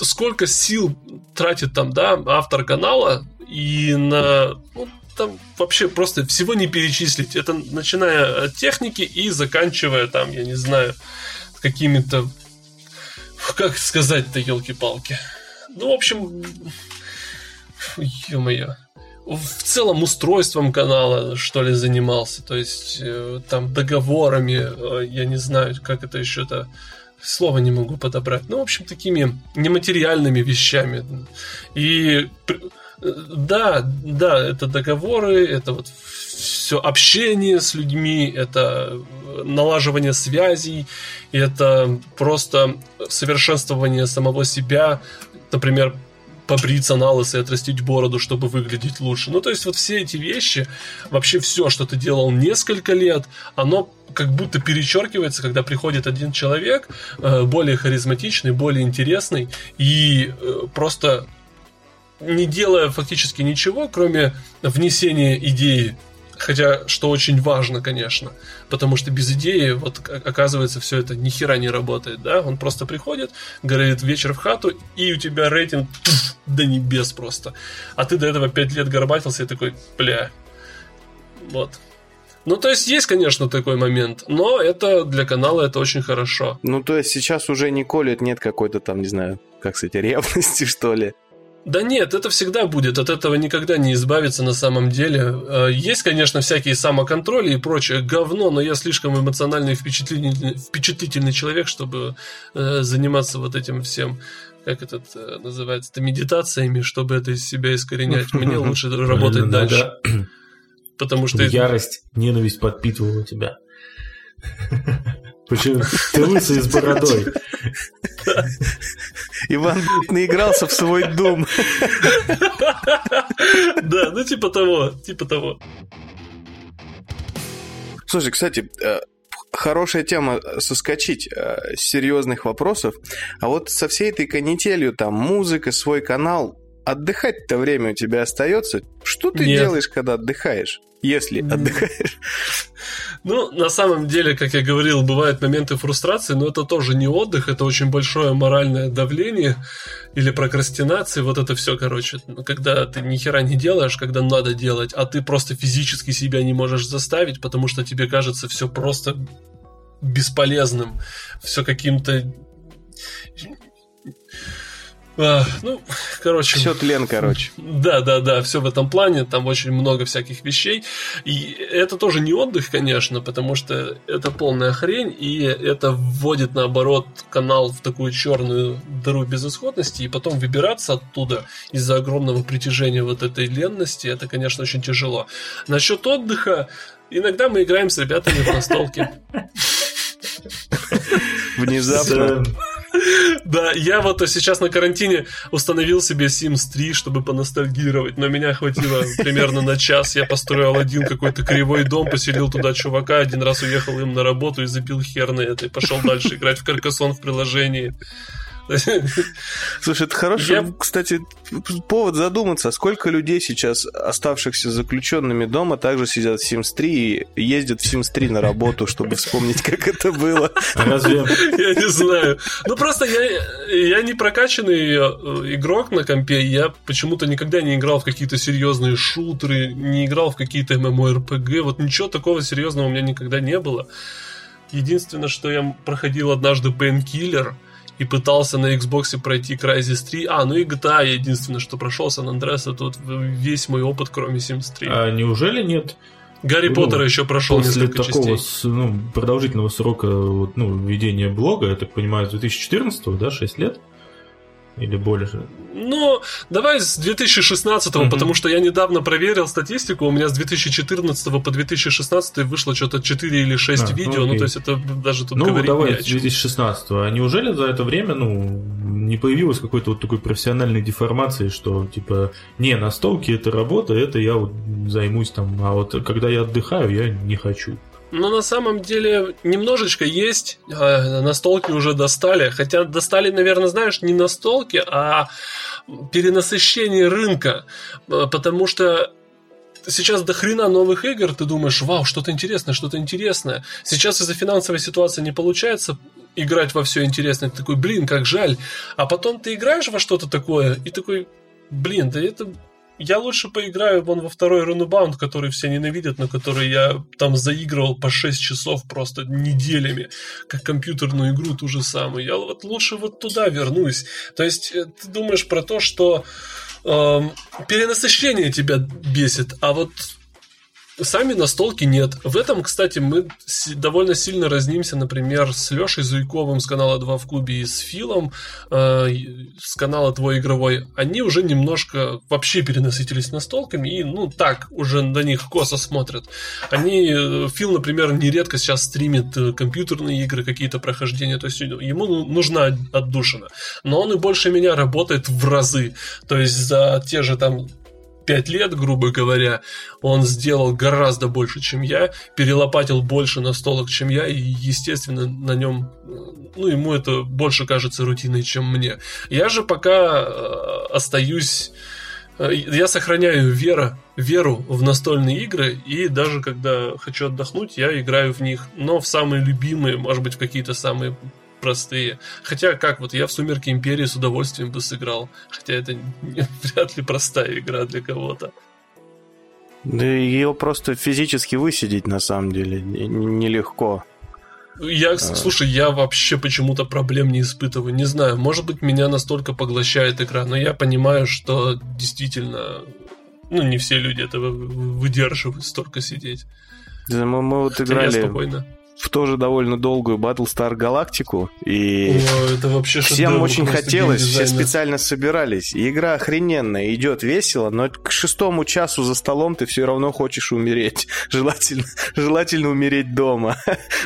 [SPEAKER 3] сколько сил тратит там, да, автор канала и на ну, там вообще просто всего не перечислить. Это начиная от техники и заканчивая там, я не знаю, какими-то... Как сказать-то, елки-палки. Ну, в общем, ё-моё. В целом устройством канала, что ли, занимался. То есть, э, там, договорами, э, я не знаю, как это еще-то слова не могу подобрать. Ну, в общем, такими нематериальными вещами. И да, да, это договоры, это вот все общение с людьми, это налаживание связей, это просто совершенствование самого себя. Например, побриться на лысо и отрастить бороду, чтобы выглядеть лучше. Ну, то есть вот все эти вещи, вообще все, что ты делал несколько лет, оно как будто перечеркивается, когда приходит один человек, э, более харизматичный, более интересный, и э, просто не делая фактически ничего, кроме внесения идеи Хотя, что очень важно, конечно, потому что без идеи, вот оказывается, все это ни хера не работает, да? Он просто приходит, говорит вечер в хату, и у тебя рейтинг пфф, до небес просто. А ты до этого пять лет горбатился и такой, бля, вот. Ну, то есть есть, конечно, такой момент, но это для канала это очень хорошо.
[SPEAKER 2] Ну, то есть сейчас уже не колет, нет какой-то там, не знаю, как сказать, ревности, [laughs] что ли?
[SPEAKER 3] Да нет, это всегда будет, от этого никогда не избавиться на самом деле. Э, есть, конечно, всякие самоконтроли и прочее говно, но я слишком эмоциональный и впечатлительный, впечатлительный человек, чтобы э, заниматься вот этим всем как это э, называется, медитациями, чтобы это из себя искоренять. Мне [laughs] лучше работать дальше. [clears throat] Потому что...
[SPEAKER 1] Ярость, ненависть подпитывала тебя. Почему? Ты лысый с бородой.
[SPEAKER 2] Иван наигрался в свой дом.
[SPEAKER 3] Да, ну типа того, типа того.
[SPEAKER 2] Слушай, кстати, э, хорошая тема соскочить э, с серьезных вопросов. А вот со всей этой канителью, там, музыка, свой канал, отдыхать-то время у тебя остается? Что ты Нет. делаешь, когда отдыхаешь? Если отдыхаешь.
[SPEAKER 3] Ну, на самом деле, как я говорил, бывают моменты фрустрации, но это тоже не отдых, это очень большое моральное давление или прокрастинация, вот это все, короче, когда ты ни хера не делаешь, когда надо делать, а ты просто физически себя не можешь заставить, потому что тебе кажется все просто бесполезным, все каким-то а, ну, короче.
[SPEAKER 2] Все тлен, [laughs] короче.
[SPEAKER 3] Да, да, да, все в этом плане, там очень много всяких вещей. И это тоже не отдых, конечно, потому что это полная хрень, и это вводит, наоборот, канал в такую черную дыру безысходности, и потом выбираться оттуда из-за огромного притяжения вот этой ленности, это, конечно, очень тяжело. Насчет отдыха, иногда мы играем с ребятами в настолке.
[SPEAKER 2] Внезапно.
[SPEAKER 3] Да, я вот сейчас на карантине установил себе Sims 3, чтобы поностальгировать, но меня хватило примерно на час. Я построил один какой-то кривой дом, поселил туда чувака, один раз уехал им на работу и забил хер на это, и пошел дальше играть в Каркасон в приложении. [laughs]
[SPEAKER 2] Слушай, это хороший, я... кстати, повод задуматься, сколько людей сейчас, оставшихся заключенными дома, также сидят в Sims 3 и ездят в Sims 3 на работу, чтобы вспомнить, как это было.
[SPEAKER 3] Разве? Я не знаю. Ну, просто я, я не прокачанный э, игрок на компе, я почему-то никогда не играл в какие-то серьезные шутеры, не играл в какие-то MMORPG, вот ничего такого серьезного у меня никогда не было. Единственное, что я проходил однажды Painkiller, и пытался на Xbox пройти Crysis 3. А, ну и GTA единственное, что прошел Сан Андреас, это вот весь мой опыт, кроме Sims 3.
[SPEAKER 1] А неужели нет
[SPEAKER 3] Гарри ну, Поттера еще прошел после несколько
[SPEAKER 1] такого
[SPEAKER 3] частей.
[SPEAKER 1] ну, продолжительного срока вот, ну, ведения блога, я так понимаю, с 2014 да, 6 лет? Или больше?
[SPEAKER 3] Ну, давай с 2016, угу. потому что я недавно проверил статистику, у меня с 2014 по 2016 вышло что-то 4 или 6 а, видео, ну, ну то есть это даже тут
[SPEAKER 1] ну, говорить давай не с 2016. А неужели за это время, ну, не появилось какой-то вот такой профессиональной деформации, что, типа, не, настолки это работа, это я вот займусь там, а вот когда я отдыхаю, я не хочу.
[SPEAKER 3] Но на самом деле немножечко есть. Э, настолки уже достали. Хотя достали, наверное, знаешь, не настолки, а перенасыщение рынка. Э, потому что сейчас до хрена новых игр, ты думаешь, вау, что-то интересное, что-то интересное. Сейчас из-за финансовой ситуации не получается играть во все интересное. Ты такой, блин, как жаль. А потом ты играешь во что-то такое и такой, блин, да это я лучше поиграю вон во второй Runebound, который все ненавидят, но который я там заигрывал по 6 часов просто неделями, как компьютерную игру ту же самую. Я вот лучше вот туда вернусь. То есть э, ты думаешь про то, что э, перенасыщение тебя бесит, а вот Сами настолки нет. В этом, кстати, мы довольно сильно разнимся, например, с Лешей Зуйковым с канала 2 в клубе и с Филом э, с канала Твой игровой. Они уже немножко вообще перенасытились настолками и, ну, так, уже на них косо смотрят. Они, э, Фил, например, нередко сейчас стримит э, компьютерные игры, какие-то прохождения, то есть ему ну, нужна отдушина. Но он и больше меня работает в разы. То есть за те же там пять лет, грубо говоря, он сделал гораздо больше, чем я, перелопатил больше настолок, чем я, и, естественно, на нем, ну, ему это больше кажется рутиной, чем мне. Я же пока э, остаюсь э, я сохраняю вера, веру в настольные игры, и даже когда хочу отдохнуть, я играю в них, но в самые любимые, может быть, в какие-то самые простые. Хотя, как вот, я в «Сумерки Империи» с удовольствием бы сыграл. Хотя это [laughs] вряд ли простая игра для кого-то.
[SPEAKER 2] Да ее просто физически высидеть, на самом деле, нелегко.
[SPEAKER 3] Я, а... слушай, я вообще почему-то проблем не испытываю. Не знаю, может быть, меня настолько поглощает игра, но я понимаю, что действительно, ну, не все люди этого выдерживают столько сидеть.
[SPEAKER 2] Да, мы, мы вот играли... Я спокойно в тоже довольно долгую Battlestar Галактику. И
[SPEAKER 3] О, это вообще
[SPEAKER 2] всем очень хотелось, все специально собирались. И игра охрененная, идет весело, но к шестому часу за столом ты все равно хочешь умереть. [laughs] Желательно, желательно умереть дома.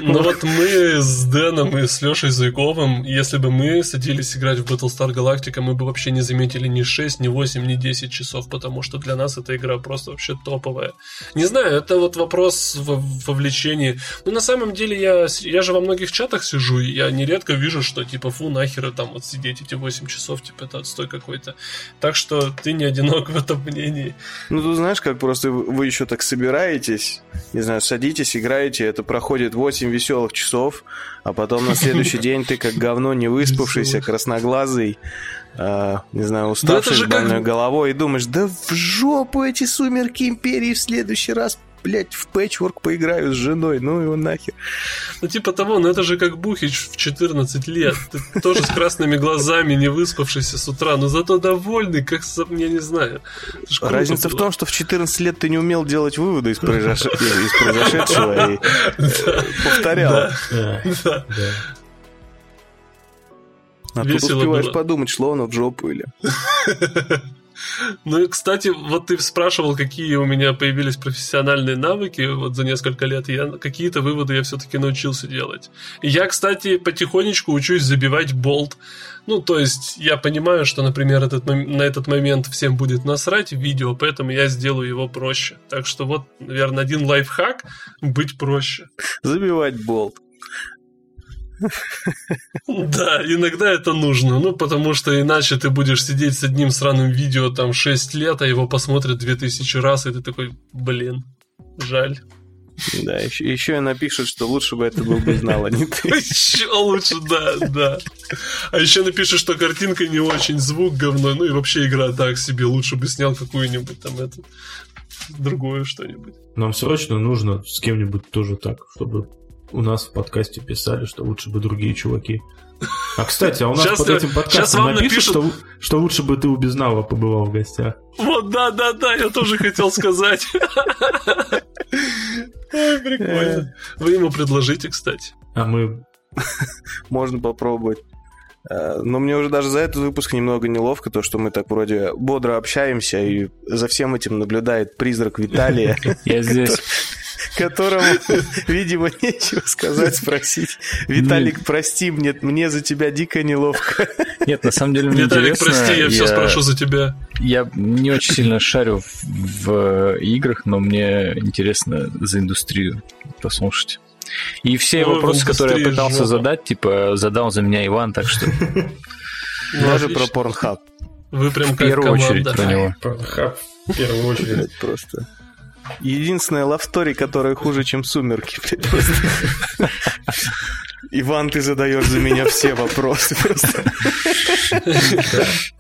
[SPEAKER 3] Ну вот мы с Дэном и с Лешей Зайковым, если бы мы садились играть в Battlestar Galactica, мы бы вообще не заметили ни 6, ни 8, ни 10 часов, потому что для нас эта игра просто вообще топовая. Не знаю, это вот вопрос вовлечения. Ну, на самом деле, деле я, я же во многих чатах сижу, и я нередко вижу, что типа фу, нахера там вот сидеть эти 8 часов, типа это отстой какой-то. Так что ты не одинок в этом мнении.
[SPEAKER 2] Ну, ты знаешь, как просто вы еще так собираетесь, не знаю, садитесь, играете, это проходит 8 веселых часов, а потом на следующий [laughs] день ты как говно не выспавшийся, красноглазый, Uh, не знаю, уставший с больной как... головой и думаешь, да в жопу эти сумерки империи в следующий раз блядь, в пэтчворк поиграю с женой, ну его нахер.
[SPEAKER 3] Ну, типа того, ну это же как Бухич в 14 лет. Ты тоже с красными глазами, не выспавшийся с утра, но зато довольный, как, я не знаю.
[SPEAKER 2] Разница в том, что в 14 лет ты не умел делать выводы из [laughs] произошедшего и э, повторял. А тут успеваешь подумать, шло оно в жопу или... [laughs]
[SPEAKER 3] Ну и, кстати, вот ты спрашивал, какие у меня появились профессиональные навыки вот за несколько лет. Я какие-то выводы я все-таки научился делать. я, кстати, потихонечку учусь забивать болт. Ну, то есть я понимаю, что, например, этот, на этот момент всем будет насрать видео, поэтому я сделаю его проще. Так что вот, наверное, один лайфхак — быть проще.
[SPEAKER 2] Забивать болт. [laughs]
[SPEAKER 3] Да, иногда это нужно, ну, потому что иначе ты будешь сидеть с одним сраным видео там 6 лет, а его посмотрят 2000 раз, и ты такой, блин, жаль.
[SPEAKER 2] Да, еще, еще и напишут, что лучше бы это был бы знал, а не ты. [laughs]
[SPEAKER 3] Еще лучше, да, да. А еще напишут, что картинка не очень, звук говно, ну и вообще игра так себе, лучше бы снял какую-нибудь там это другое что-нибудь.
[SPEAKER 1] Нам срочно нужно с кем-нибудь тоже так, чтобы у нас в подкасте писали, что лучше бы другие чуваки. А, кстати, а у нас сейчас, под этим подкастом напишут, напишут, что, что лучше бы ты у Безнава побывал в гостях.
[SPEAKER 3] Вот, да-да-да, я тоже хотел сказать. Ой, прикольно. Вы ему предложите, кстати.
[SPEAKER 1] А мы...
[SPEAKER 2] Можно попробовать. Э, но мне уже даже за этот выпуск немного неловко, то, что мы так вроде бодро общаемся, и за всем этим наблюдает призрак Виталия. [laughs]
[SPEAKER 4] Я здесь
[SPEAKER 2] которому, [laughs] видимо, нечего сказать, спросить. Виталик, прости, мне, мне за тебя дико неловко.
[SPEAKER 4] Нет, на самом деле мне
[SPEAKER 3] Виталик,
[SPEAKER 4] интересно.
[SPEAKER 3] прости, я, я все спрошу за тебя.
[SPEAKER 4] Я не очень сильно шарю в, в играх, но мне интересно за индустрию послушать. И все ну, вопросы, которые я пытался жопа. задать, типа, задал за меня Иван, так что...
[SPEAKER 2] Даже про Порнхаб.
[SPEAKER 3] Вы прям
[SPEAKER 4] в первую очередь про него.
[SPEAKER 1] Порнхаб в первую очередь.
[SPEAKER 2] Просто. Единственная лавстори, которая хуже, чем «Сумерки». [laughs] Иван, ты задаешь за меня все вопросы просто.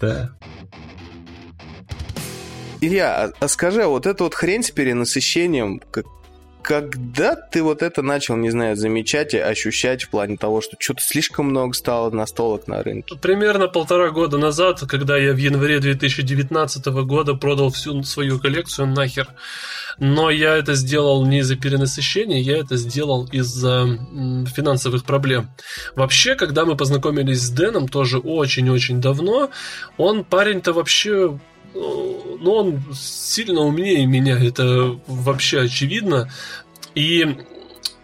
[SPEAKER 2] Да, Илья, а, а скажи, а вот эта вот хрень с перенасыщением, как, когда ты вот это начал, не знаю, замечать и ощущать в плане того, что что-то слишком много стало настолок на рынке?
[SPEAKER 3] Примерно полтора года назад, когда я в январе 2019 года продал всю свою коллекцию нахер, но я это сделал не из-за перенасыщения, я это сделал из-за финансовых проблем. Вообще, когда мы познакомились с Дэном, тоже очень-очень давно, он парень-то вообще ну, он сильно умнее меня, это вообще очевидно. И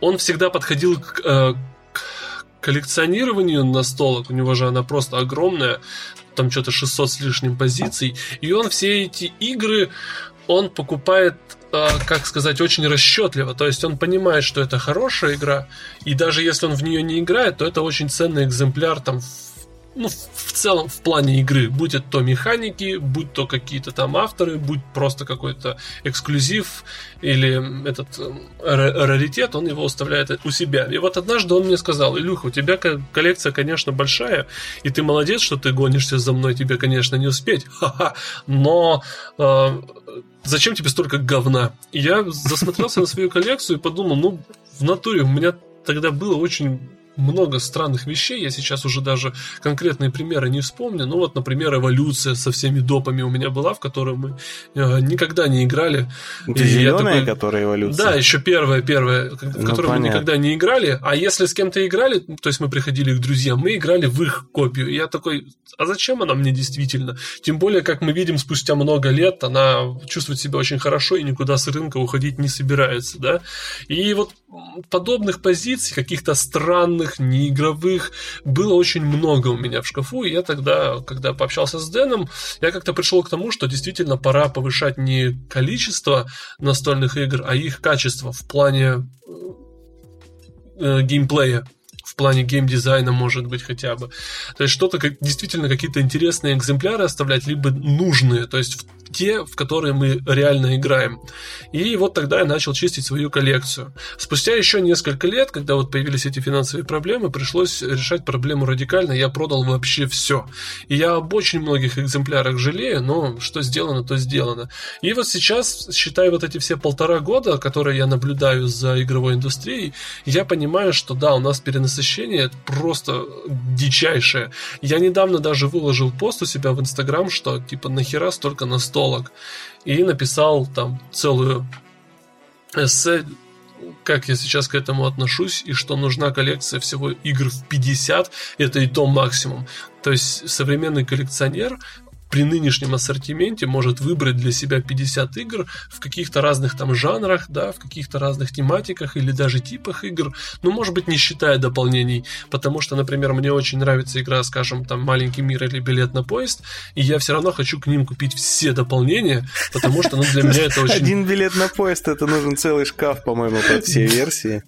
[SPEAKER 3] он всегда подходил к, э, к коллекционированию настолок, у него же она просто огромная, там что-то 600 с лишним позиций, и он все эти игры, он покупает Э, как сказать, очень расчетливо. То есть он понимает, что это хорошая игра, и даже если он в нее не играет, то это очень ценный экземпляр там ну, в целом в плане игры, будь это то механики, будь то какие-то там авторы, будь просто какой-то эксклюзив или этот э, раритет, он его оставляет у себя. И вот однажды он мне сказал, Илюха, у тебя коллекция, конечно, большая, и ты молодец, что ты гонишься за мной, тебе, конечно, не успеть, [laughs] ха-ха, но э, зачем тебе столько говна? И я засмотрелся на свою коллекцию и подумал, ну, в натуре у меня тогда было очень много странных вещей, я сейчас уже даже конкретные примеры не вспомню, ну вот, например, эволюция со всеми допами у меня была, в которую мы э, никогда не играли.
[SPEAKER 2] Это зеленая, такой... которая эволюция?
[SPEAKER 3] Да, еще первая, первая, в ну, которую понятно. мы никогда не играли, а если с кем-то играли, то есть мы приходили к друзьям, мы играли в их копию, и я такой, а зачем она мне действительно? Тем более, как мы видим, спустя много лет она чувствует себя очень хорошо и никуда с рынка уходить не собирается, да, и вот подобных позиций, каких-то странных, неигровых, было очень много у меня в шкафу, и я тогда, когда пообщался с Дэном, я как-то пришел к тому, что действительно пора повышать не количество настольных игр, а их качество в плане э, геймплея в плане геймдизайна, может быть, хотя бы. То есть что-то как, действительно какие-то интересные экземпляры оставлять, либо нужные, то есть те, в которые мы реально играем. И вот тогда я начал чистить свою коллекцию. Спустя еще несколько лет, когда вот появились эти финансовые проблемы, пришлось решать проблему радикально. Я продал вообще все. И я об очень многих экземплярах жалею, но что сделано, то сделано. И вот сейчас, считая вот эти все полтора года, которые я наблюдаю за игровой индустрией, я понимаю, что да, у нас перенасыщение просто дичайшее. Я недавно даже выложил пост у себя в Инстаграм, что типа нахера столько на стол психолог, и написал там целую эссе, как я сейчас к этому отношусь, и что нужна коллекция всего игр в 50, это и то максимум. То есть современный коллекционер при нынешнем ассортименте может выбрать для себя 50 игр в каких-то разных там жанрах, да, в каких-то разных тематиках или даже типах игр, ну, может быть, не считая дополнений, потому что, например, мне очень нравится игра, скажем, там, «Маленький мир» или «Билет на поезд», и я все равно хочу к ним купить все дополнения, потому что, ну, для меня это очень...
[SPEAKER 2] Один билет на поезд, это нужен целый шкаф, по-моему, под все версии.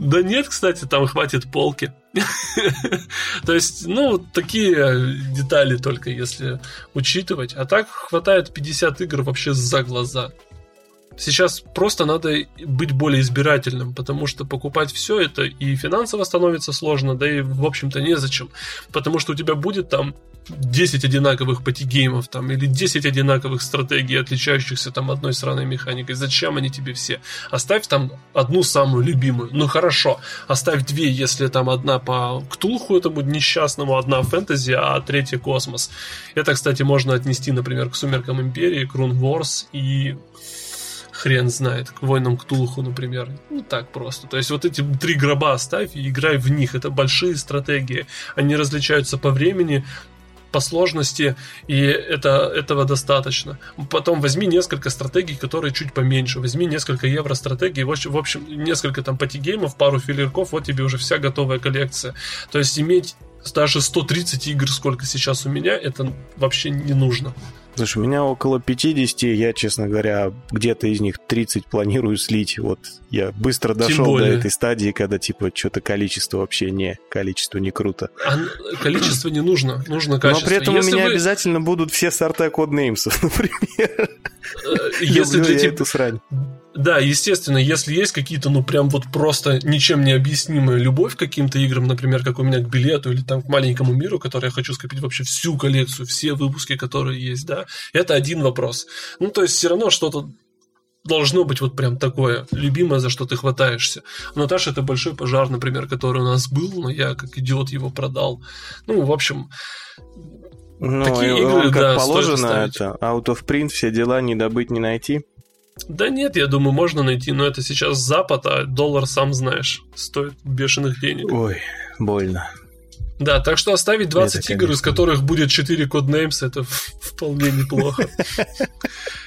[SPEAKER 3] Да нет, кстати, там хватит полки. [laughs] То есть, ну, такие детали только если учитывать. А так хватает 50 игр вообще за глаза. Сейчас просто надо быть более избирательным, потому что покупать все это и финансово становится сложно, да и, в общем-то, незачем. Потому что у тебя будет там 10 одинаковых патигеймов там, или 10 одинаковых стратегий, отличающихся там одной сраной механикой. Зачем они тебе все? Оставь там одну самую любимую. Ну хорошо, оставь две, если там одна по Ктулху этому несчастному, одна фэнтези, а третья космос. Это, кстати, можно отнести, например, к Сумеркам Империи, к Rune Wars и хрен знает, к войнам Ктулху, например. Ну, так просто. То есть вот эти три гроба оставь и играй в них. Это большие стратегии. Они различаются по времени, по сложности, и это, этого достаточно. Потом возьми несколько стратегий, которые чуть поменьше. Возьми несколько евро-стратегий, в общем, в общем несколько там патигеймов, пару филерков, вот тебе уже вся готовая коллекция. То есть иметь даже 130 игр, сколько сейчас у меня, это вообще не нужно.
[SPEAKER 2] Слушай, у меня около 50, я, честно говоря, где-то из них 30 планирую слить. Вот я быстро дошел до этой стадии, когда, типа, что-то количество вообще не, количество не круто.
[SPEAKER 3] А количество не нужно, нужно качество.
[SPEAKER 2] Но при этом Если у меня вы... обязательно будут все сорта коднеймсов, [laughs] например.
[SPEAKER 3] Э, если для тебя... эту срань. Да, естественно, если есть какие-то, ну, прям вот просто ничем не объяснимая любовь к каким-то играм, например, как у меня к билету или там к маленькому миру, который я хочу скопить вообще всю коллекцию, все выпуски, которые есть, да, это один вопрос. Ну, то есть все равно что-то должно быть вот прям такое, любимое, за что ты хватаешься. У Наташи это большой пожар, например, который у нас был, но я как идиот его продал. Ну, в общем,
[SPEAKER 2] ну, такие игры, как да, положено, это out of print, все дела не добыть, не найти.
[SPEAKER 3] Да нет, я думаю, можно найти, но это сейчас Запад, а доллар, сам знаешь, стоит бешеных денег.
[SPEAKER 2] Ой, больно.
[SPEAKER 3] Да, так что оставить 20 это, игр, из которых будет 4 codenames, это вполне неплохо. [laughs]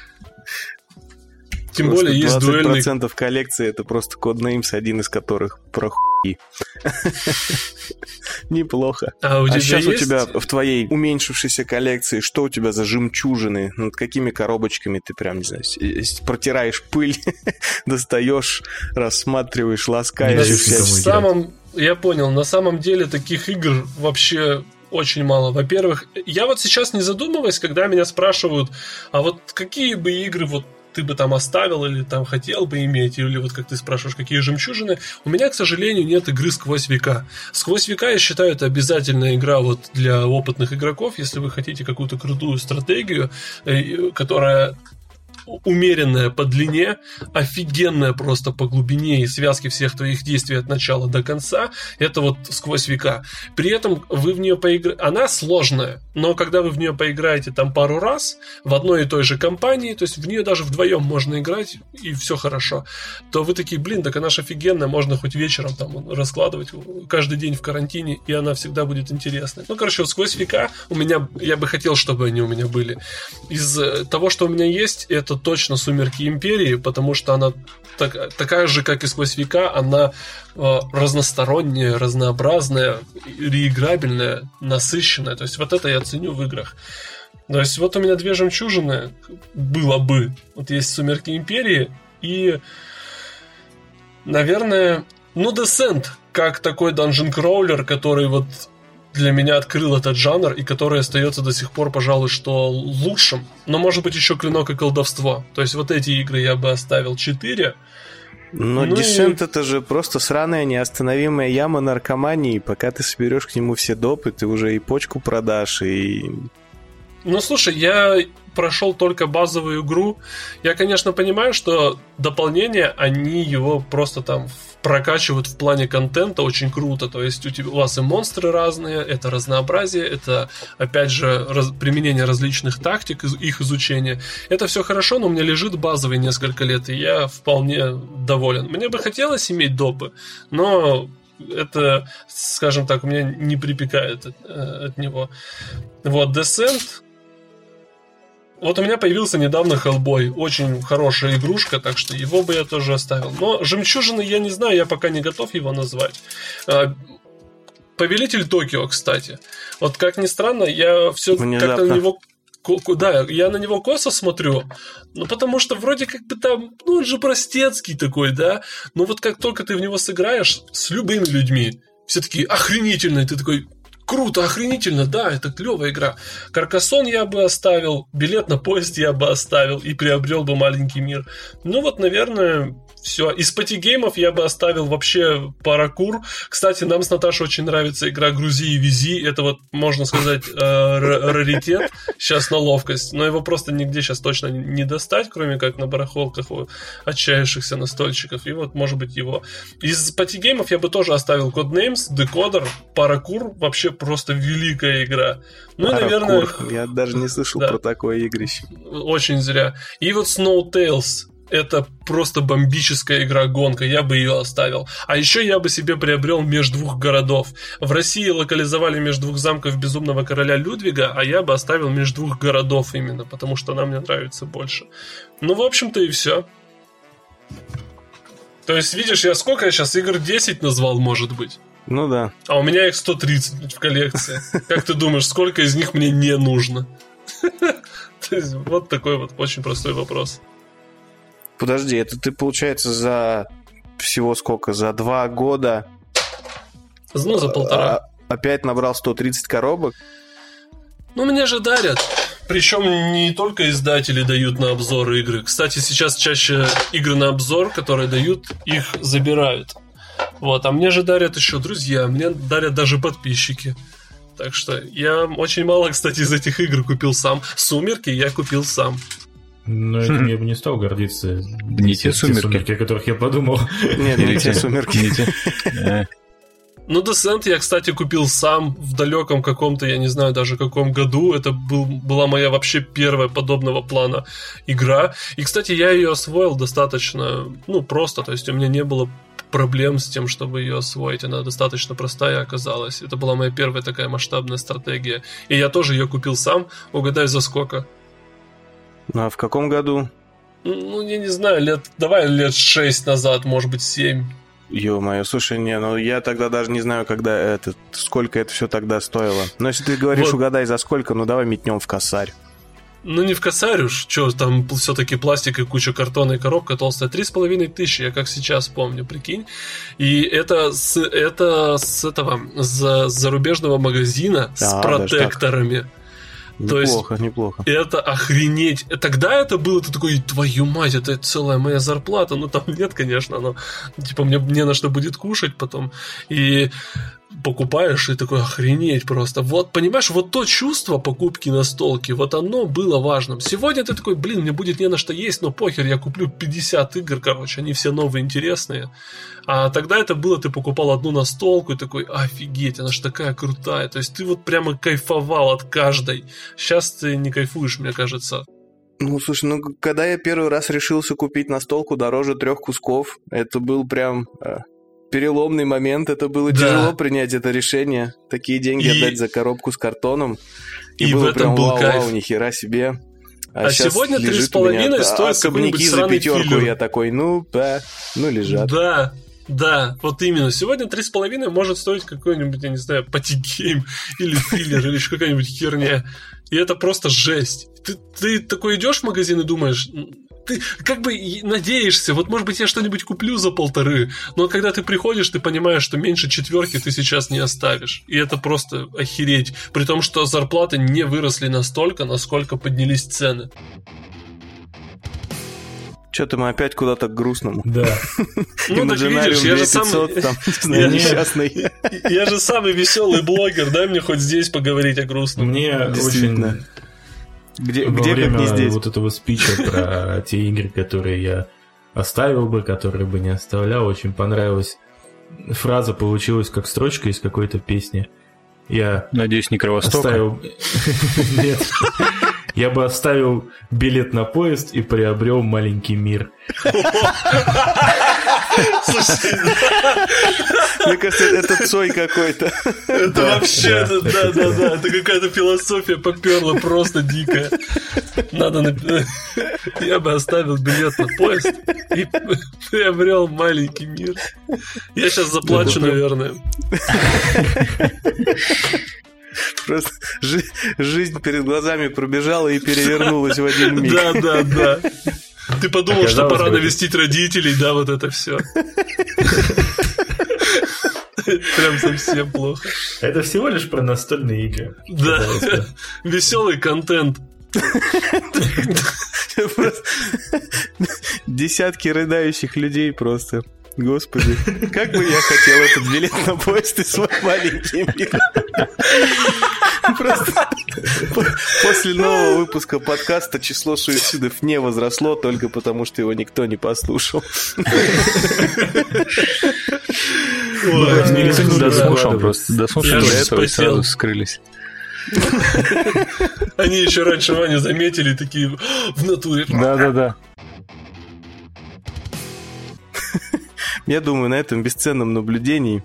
[SPEAKER 2] Тем более есть дуэльный... 20% коллекции это просто Codenames, один из которых про хуи. [laughs] Неплохо.
[SPEAKER 3] А, у тебя а
[SPEAKER 2] сейчас есть? у тебя в твоей уменьшившейся коллекции, что у тебя за жемчужины? Над какими коробочками ты прям, не знаю, протираешь пыль, [laughs] достаешь, рассматриваешь, ласкаешь.
[SPEAKER 3] На самом... Я понял, на самом деле таких игр вообще очень мало. Во-первых, я вот сейчас не задумываюсь, когда меня спрашивают, а вот какие бы игры вот ты бы там оставил или там хотел бы иметь, или вот как ты спрашиваешь, какие жемчужины. У меня, к сожалению, нет игры сквозь века. Сквозь века, я считаю, это обязательная игра вот для опытных игроков, если вы хотите какую-то крутую стратегию, э, которая умеренная по длине, офигенная просто по глубине и связке всех твоих действий от начала до конца. Это вот сквозь века. При этом вы в нее поиграете... Она сложная, но когда вы в нее поиграете там пару раз в одной и той же компании, то есть в нее даже вдвоем можно играть, и все хорошо, то вы такие, блин, так она же офигенная, можно хоть вечером там раскладывать каждый день в карантине, и она всегда будет интересной. Ну, короче, вот сквозь века у меня, я бы хотел, чтобы они у меня были. Из э, того, что у меня есть, это точно Сумерки Империи, потому что она так, такая же, как и сквозь века, она э, разносторонняя, разнообразная, реиграбельная, насыщенная. То есть вот это я ценю в играх. То есть вот у меня две жемчужины было бы. Вот есть Сумерки Империи и, наверное, ну, Descent, как такой данжен кроулер, который вот для меня открыл этот жанр и который остается до сих пор, пожалуй, что лучшим. Но может быть еще клинок и колдовство. То есть вот эти игры я бы оставил 4.
[SPEAKER 2] Но ну Descent и... это же просто сраная неостановимая яма наркомании. Пока ты соберешь к нему все допы, ты уже и почку продашь, и
[SPEAKER 3] ну, слушай, я прошел только базовую игру. Я, конечно, понимаю, что дополнения, они его просто там прокачивают в плане контента очень круто. То есть у, тебя, у вас и монстры разные, это разнообразие, это, опять же, раз, применение различных тактик, их изучение. Это все хорошо, но у меня лежит базовый несколько лет, и я вполне доволен. Мне бы хотелось иметь допы, но это, скажем так, у меня не припекает от, э, от него. Вот, Descent вот у меня появился недавно Hellboy. Очень хорошая игрушка, так что его бы я тоже оставил. Но жемчужины я не знаю, я пока не готов его назвать. А, Повелитель Токио, кстати. Вот как ни странно, я все как-то на него да, я на него косо смотрю, ну потому что вроде как бы там, ну он же простецкий такой, да, но вот как только ты в него сыграешь с любыми людьми, все такие охренительные, ты такой, круто, охренительно, да, это клевая игра. Каркасон я бы оставил, билет на поезд я бы оставил и приобрел бы маленький мир. Ну вот, наверное, все. Из патигеймов я бы оставил вообще паракур. Кстати, нам с Наташей очень нравится игра «Грузи и вези». Это вот, можно сказать, э, раритет сейчас на ловкость. Но его просто нигде сейчас точно не достать, кроме как на барахолках у отчаявшихся настольщиков. И вот, может быть, его. Из патигеймов я бы тоже оставил Codenames, Decoder, паракур. Вообще просто великая игра.
[SPEAKER 2] Ну, паракур. наверное... Я даже не слышал да. про такое игрище.
[SPEAKER 3] Очень зря. И вот Snow Tales это просто бомбическая игра-гонка, я бы ее оставил. А еще я бы себе приобрел между двух городов. В России локализовали между двух замков Безумного Короля Людвига, а я бы оставил между двух городов именно, потому что она мне нравится больше. Ну, в общем-то и все. То есть, видишь, я сколько я сейчас игр 10 назвал, может быть?
[SPEAKER 2] Ну да.
[SPEAKER 3] А у меня их 130 в коллекции. Как ты думаешь, сколько из них мне не нужно? [laughs] Вот такой вот очень простой вопрос.
[SPEAKER 2] Подожди, это ты, получается, за всего сколько? За два года?
[SPEAKER 3] Ну, за полтора. А,
[SPEAKER 2] опять набрал 130 коробок?
[SPEAKER 3] Ну, мне же дарят. Причем не только издатели дают на обзор игры. Кстати, сейчас чаще игры на обзор, которые дают, их забирают. Вот, а мне же дарят еще друзья, мне дарят даже подписчики. Так что я очень мало, кстати, из этих игр купил сам. Сумерки я купил сам.
[SPEAKER 1] Но этим я бы не стал гордиться.
[SPEAKER 4] Не те сумерки. сумерки,
[SPEAKER 1] о которых я подумал.
[SPEAKER 2] Нет, не те сумерки. Не те.
[SPEAKER 3] Э. Ну, Descent я, кстати, купил сам в далеком каком-то, я не знаю даже каком году. Это был, была моя вообще первая подобного плана игра. И, кстати, я ее освоил достаточно, ну, просто. То есть у меня не было проблем с тем, чтобы ее освоить. Она достаточно простая оказалась. Это была моя первая такая масштабная стратегия. И я тоже ее купил сам. Угадай, за сколько?
[SPEAKER 2] А в каком году?
[SPEAKER 3] Ну, я не знаю, лет, давай лет шесть назад, может быть, семь.
[SPEAKER 2] Ё-моё, слушай, не, ну я тогда даже не знаю, когда это, сколько это все тогда стоило. Но если ты говоришь, вот. угадай за сколько, ну давай метнем в косарь.
[SPEAKER 3] Ну не в косарь уж, что там все-таки пластик и куча картона и коробка толстая. Три с половиной тысячи, я как сейчас помню, прикинь. И это с, это с этого, с зарубежного магазина а, с протекторами.
[SPEAKER 2] Неплохо, То есть, неплохо.
[SPEAKER 3] Это охренеть. Тогда это было, ты такой, твою мать, это целая моя зарплата. Ну, там нет, конечно, но типа мне не на что будет кушать потом. И покупаешь и такой охренеть просто. Вот, понимаешь, вот то чувство покупки на столке, вот оно было важным. Сегодня ты такой, блин, мне будет не на что есть, но похер, я куплю 50 игр, короче, они все новые, интересные. А тогда это было, ты покупал одну настолку и такой, офигеть, она ж такая крутая. То есть ты вот прямо кайфовал от каждой. Сейчас ты не кайфуешь, мне кажется.
[SPEAKER 2] Ну, слушай, ну, когда я первый раз решился купить настолку дороже трех кусков, это был прям э, переломный момент. Это было да. тяжело принять это решение. Такие деньги и... отдать за коробку с картоном. И, и было в этом прям был вау, кайф. вау, нихера себе.
[SPEAKER 3] А, а сегодня три с половиной стоит какой-нибудь за пятерку. Филлер.
[SPEAKER 2] Я такой, ну, да, ну лежат.
[SPEAKER 3] Да, да, вот именно. Сегодня три с половиной может стоить какой-нибудь, я не знаю, патигейм или филлер или еще какая-нибудь херня. И это просто жесть. Ты, ты такой идешь в магазин и думаешь, ты как бы надеешься, вот может быть я что-нибудь куплю за полторы, но когда ты приходишь, ты понимаешь, что меньше четверки ты сейчас не оставишь. И это просто охереть. При том, что зарплаты не выросли настолько, насколько поднялись цены.
[SPEAKER 2] Что-то мы опять куда-то к грустному.
[SPEAKER 1] Да. [laughs]
[SPEAKER 3] Ну, так видишь, я же самый... [laughs]
[SPEAKER 2] несчастный.
[SPEAKER 3] Я же самый веселый блогер, дай мне хоть здесь поговорить о грустном.
[SPEAKER 1] Мне очень... Где, Во где время как не здесь? вот этого спича про [laughs] те игры, которые я оставил бы, которые бы не оставлял, очень понравилась фраза получилась как строчка из какой-то песни. Я
[SPEAKER 4] Надеюсь, не Кровостока?
[SPEAKER 1] Оставил... [laughs] Нет. Я бы оставил билет на поезд и приобрел маленький мир. [laughs]
[SPEAKER 2] Мне кажется, это Цой какой-то.
[SPEAKER 3] Это вообще, да, да, да, это какая-то философия поперла просто дикая. Надо, я бы оставил билет на поезд и приобрел маленький мир. Я сейчас заплачу, наверное.
[SPEAKER 2] Просто жи- жизнь перед глазами пробежала и перевернулась в один миг.
[SPEAKER 3] Да, да, да. Ты подумал, Оказалось, что пора навестить родителей, да, вот это все. Прям совсем плохо.
[SPEAKER 1] Это всего лишь про настольные игры.
[SPEAKER 3] Да, веселый контент.
[SPEAKER 2] Десятки рыдающих людей просто. Господи, как бы я хотел этот билет на поезд и свой маленький мир. Просто после нового выпуска подкаста число суицидов не возросло только потому, что его никто не послушал.
[SPEAKER 4] Дослушал просто. Дослушал, и сразу скрылись.
[SPEAKER 3] Они еще раньше Ваню заметили, такие в натуре.
[SPEAKER 4] Да-да-да.
[SPEAKER 2] Я думаю, на этом бесценном наблюдении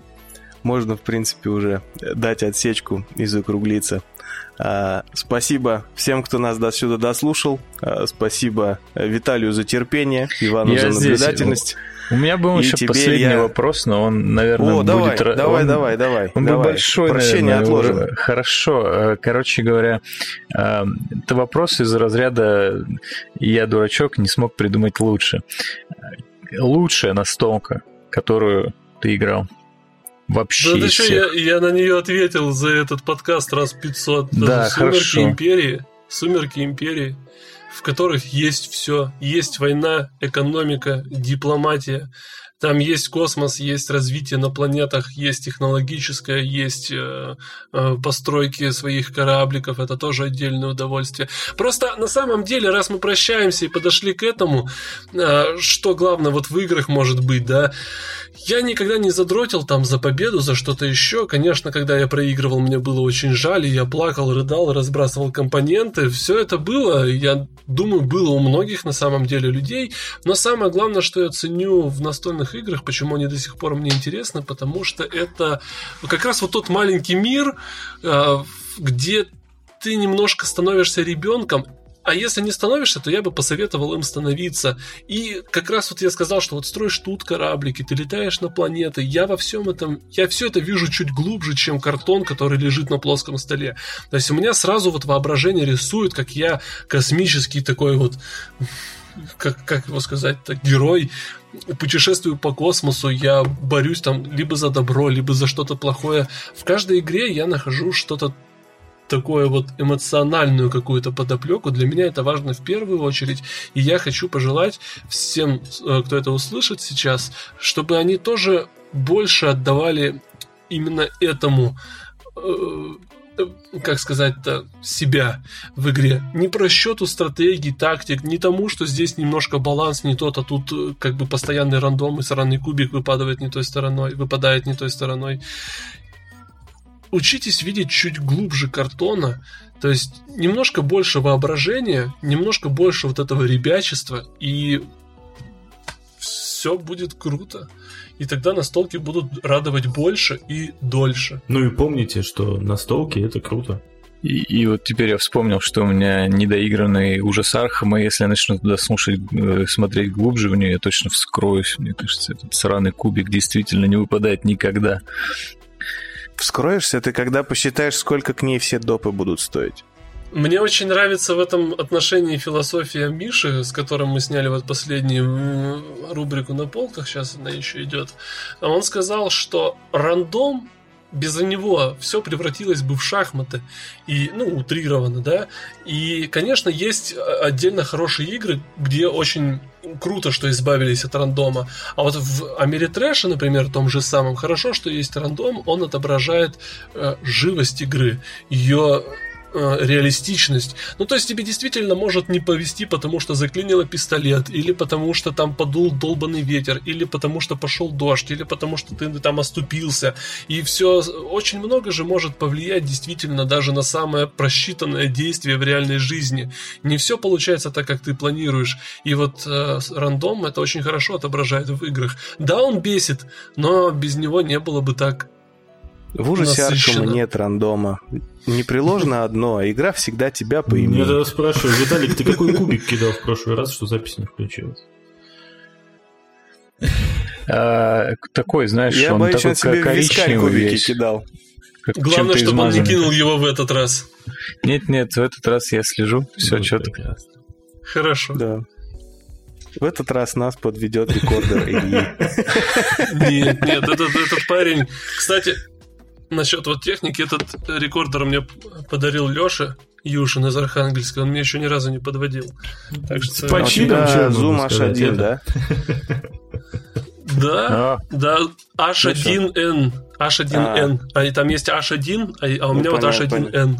[SPEAKER 2] можно, в принципе, уже дать отсечку и закруглиться. А, спасибо всем, кто нас до сюда дослушал. А, спасибо Виталию за терпение, Ивану Я за наблюдательность. Здесь...
[SPEAKER 4] У меня был и еще последний я... вопрос, но он, наверное, О,
[SPEAKER 2] давай,
[SPEAKER 4] будет...
[SPEAKER 2] Давай, он... давай, давай.
[SPEAKER 4] Он
[SPEAKER 2] давай.
[SPEAKER 4] был большой,
[SPEAKER 2] Прощение наверное, отложим.
[SPEAKER 4] Хорошо. Э, короче говоря, э, это вопрос из разряда «я дурачок, не смог придумать лучше». Лучшая настолка, которую ты играл? Вообще.
[SPEAKER 3] Да ты что, я, я на нее ответил за этот подкаст раз 500.
[SPEAKER 4] Да, Сумерки хорошо.
[SPEAKER 3] Империи. Сумерки Империи, в которых есть все. Есть война, экономика, дипломатия. Там есть космос, есть развитие на планетах, есть технологическое, есть э, э, постройки своих корабликов, это тоже отдельное удовольствие. Просто на самом деле, раз мы прощаемся и подошли к этому, э, что главное вот в играх может быть, да, я никогда не задротил там за победу, за что-то еще. Конечно, когда я проигрывал, мне было очень жаль, и я плакал, рыдал, разбрасывал компоненты. Все это было, я думаю, было у многих на самом деле людей. Но самое главное, что я ценю в настольных играх, почему они до сих пор мне интересны, потому что это как раз вот тот маленький мир, э, где ты немножко становишься ребенком, а если не становишься, то я бы посоветовал им становиться. И как раз вот я сказал, что вот строишь тут кораблики, ты летаешь на планеты. Я во всем этом, я все это вижу чуть глубже, чем картон, который лежит на плоском столе. То есть у меня сразу вот воображение рисует, как я космический такой вот как, как его сказать, так, герой, путешествую по космосу, я борюсь там либо за добро, либо за что-то плохое. В каждой игре я нахожу что-то такое вот эмоциональную какую-то подоплеку. Для меня это важно в первую очередь. И я хочу пожелать всем, э, кто это услышит сейчас, чтобы они тоже больше отдавали именно этому э, как сказать-то, себя в игре. Не про счету стратегий, тактик, не тому, что здесь немножко баланс не тот, а тут э, как бы постоянный рандом и сраный кубик выпадает не той стороной, выпадает не той стороной. Учитесь видеть чуть глубже картона, то есть немножко больше воображения, немножко больше вот этого ребячества, и все будет круто и тогда настолки будут радовать больше и дольше.
[SPEAKER 1] Ну и помните, что настолки это круто.
[SPEAKER 4] И, и вот теперь я вспомнил, что у меня недоигранный ужас Архама, если я начну туда слушать, э, смотреть глубже в нее, я точно вскроюсь. Мне кажется, этот сраный кубик действительно не выпадает никогда.
[SPEAKER 2] Вскроешься ты, когда посчитаешь, сколько к ней все допы будут стоить.
[SPEAKER 3] Мне очень нравится в этом отношении философия Миши, с которым мы сняли вот последнюю рубрику на полках, сейчас она еще идет. Он сказал, что рандом без него все превратилось бы в шахматы. И, ну, утрированно, да. И, конечно, есть отдельно хорошие игры, где очень круто, что избавились от рандома. А вот в Америтрэше, например, том же самом, хорошо, что есть рандом, он отображает э, живость игры, ее э, реалистичность. Ну, то есть тебе действительно может не повести, потому что заклинило пистолет, или потому что там подул долбанный ветер, или потому что пошел дождь, или потому что ты там оступился. И все, очень много же может повлиять действительно даже на самое просчитанное действие в реальной жизни. Не все получается так, как ты планируешь. И вот э, рандом это очень хорошо отображает в играх. Да, он бесит, но без него не было бы так
[SPEAKER 2] в ужасе Аркама нет рандома. Не приложено одно, а игра всегда тебя поимеет. Я
[SPEAKER 1] тогда спрашиваю, Виталик, ты какой кубик кидал в прошлый раз, что запись не включилась?
[SPEAKER 4] А, такой, знаешь,
[SPEAKER 2] Я
[SPEAKER 4] он
[SPEAKER 2] боюсь,
[SPEAKER 4] такой
[SPEAKER 2] он себе коричневый кубики
[SPEAKER 4] весь.
[SPEAKER 2] кидал.
[SPEAKER 3] Главное, чтобы он не кинул его в этот раз.
[SPEAKER 4] Нет, нет, в этот раз я слежу, все ну, четко.
[SPEAKER 3] Хорошо.
[SPEAKER 2] Да. В этот раз нас подведет рекордер
[SPEAKER 3] Ильи. [laughs] Нет, нет, этот, этот парень... Кстати, Насчет вот техники, этот рекордер мне подарил Леша Юшин из Архангельска, он мне еще ни разу не подводил.
[SPEAKER 2] Так что... По чинам, да, Zoom H1, да?
[SPEAKER 3] Да, да, H1N, H1N, а там есть H1, а у меня вот H1N.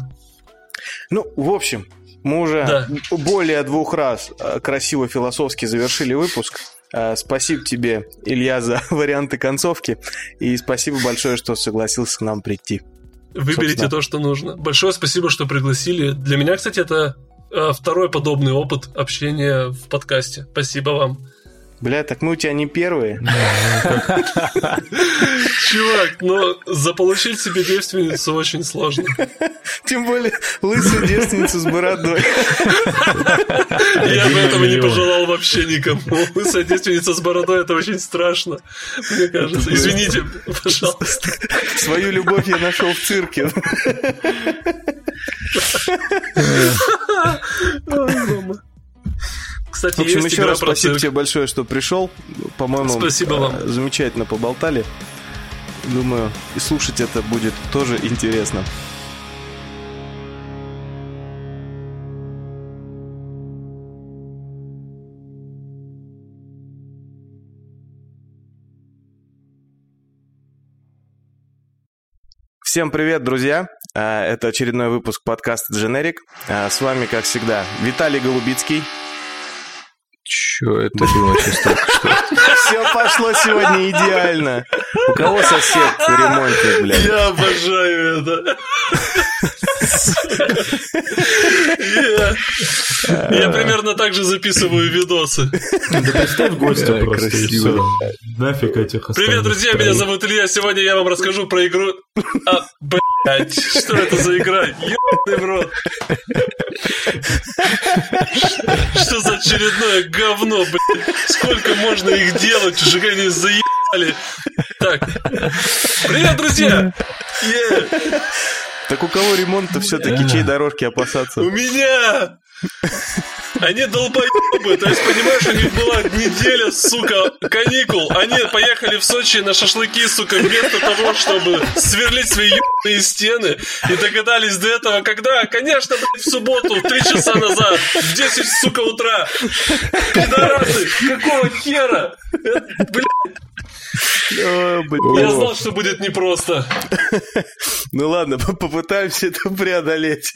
[SPEAKER 2] Ну, в общем, мы уже да. более двух раз э, красиво философски завершили выпуск. Э, спасибо тебе, Илья, за [laughs] варианты концовки. И спасибо большое, что согласился к нам прийти.
[SPEAKER 3] Выберите Собственно. то, что нужно. Большое спасибо, что пригласили. Для меня, кстати, это э, второй подобный опыт общения в подкасте. Спасибо вам.
[SPEAKER 2] Бля, так мы у тебя не первые.
[SPEAKER 3] Чувак, но заполучить себе девственницу очень сложно.
[SPEAKER 2] Тем более лысую девственницу с бородой.
[SPEAKER 3] Я бы этого не пожелал вообще никому. Лысая девственница с бородой это очень страшно, мне кажется. Извините, пожалуйста.
[SPEAKER 2] Свою любовь я нашел в цирке. Кстати, в общем, есть еще раз спасибо тебе большое, что пришел. По-моему,
[SPEAKER 3] спасибо вам.
[SPEAKER 2] Э, замечательно поболтали. Думаю, и слушать это будет тоже интересно. Всем привет, друзья! Э, это очередной выпуск подкаста Generic. Э, с вами, как всегда, Виталий Голубицкий.
[SPEAKER 4] Чё это было сейчас что?
[SPEAKER 2] Все пошло сегодня идеально. У кого сосед ремонтник, блядь?
[SPEAKER 3] Я обожаю это. Я примерно так же записываю видосы.
[SPEAKER 1] Да представь гостя просто красиво. Нафиг этих
[SPEAKER 3] Привет, друзья, меня зовут Илья. Сегодня я вам расскажу про игру... А, блядь, что это за игра? Ёбаный в рот. Что за очередное говно, блядь? Сколько можно их делать? Уже они заебали. Так. Привет, друзья!
[SPEAKER 2] Yeah. Так у кого ремонт-то все-таки чьей дорожки опасаться?
[SPEAKER 3] У меня! Они долбоебы, то есть, понимаешь, у них была неделя, сука, каникул. Они поехали в Сочи на шашлыки, сука, вместо того, чтобы сверлить свои ебаные стены. И догадались до этого, когда? Конечно, блядь, в субботу, три часа назад, в 10, сука, утра. Пидорасы, какого хера? Блядь. Я знал, что будет непросто.
[SPEAKER 2] Ну ладно, попытаемся это преодолеть.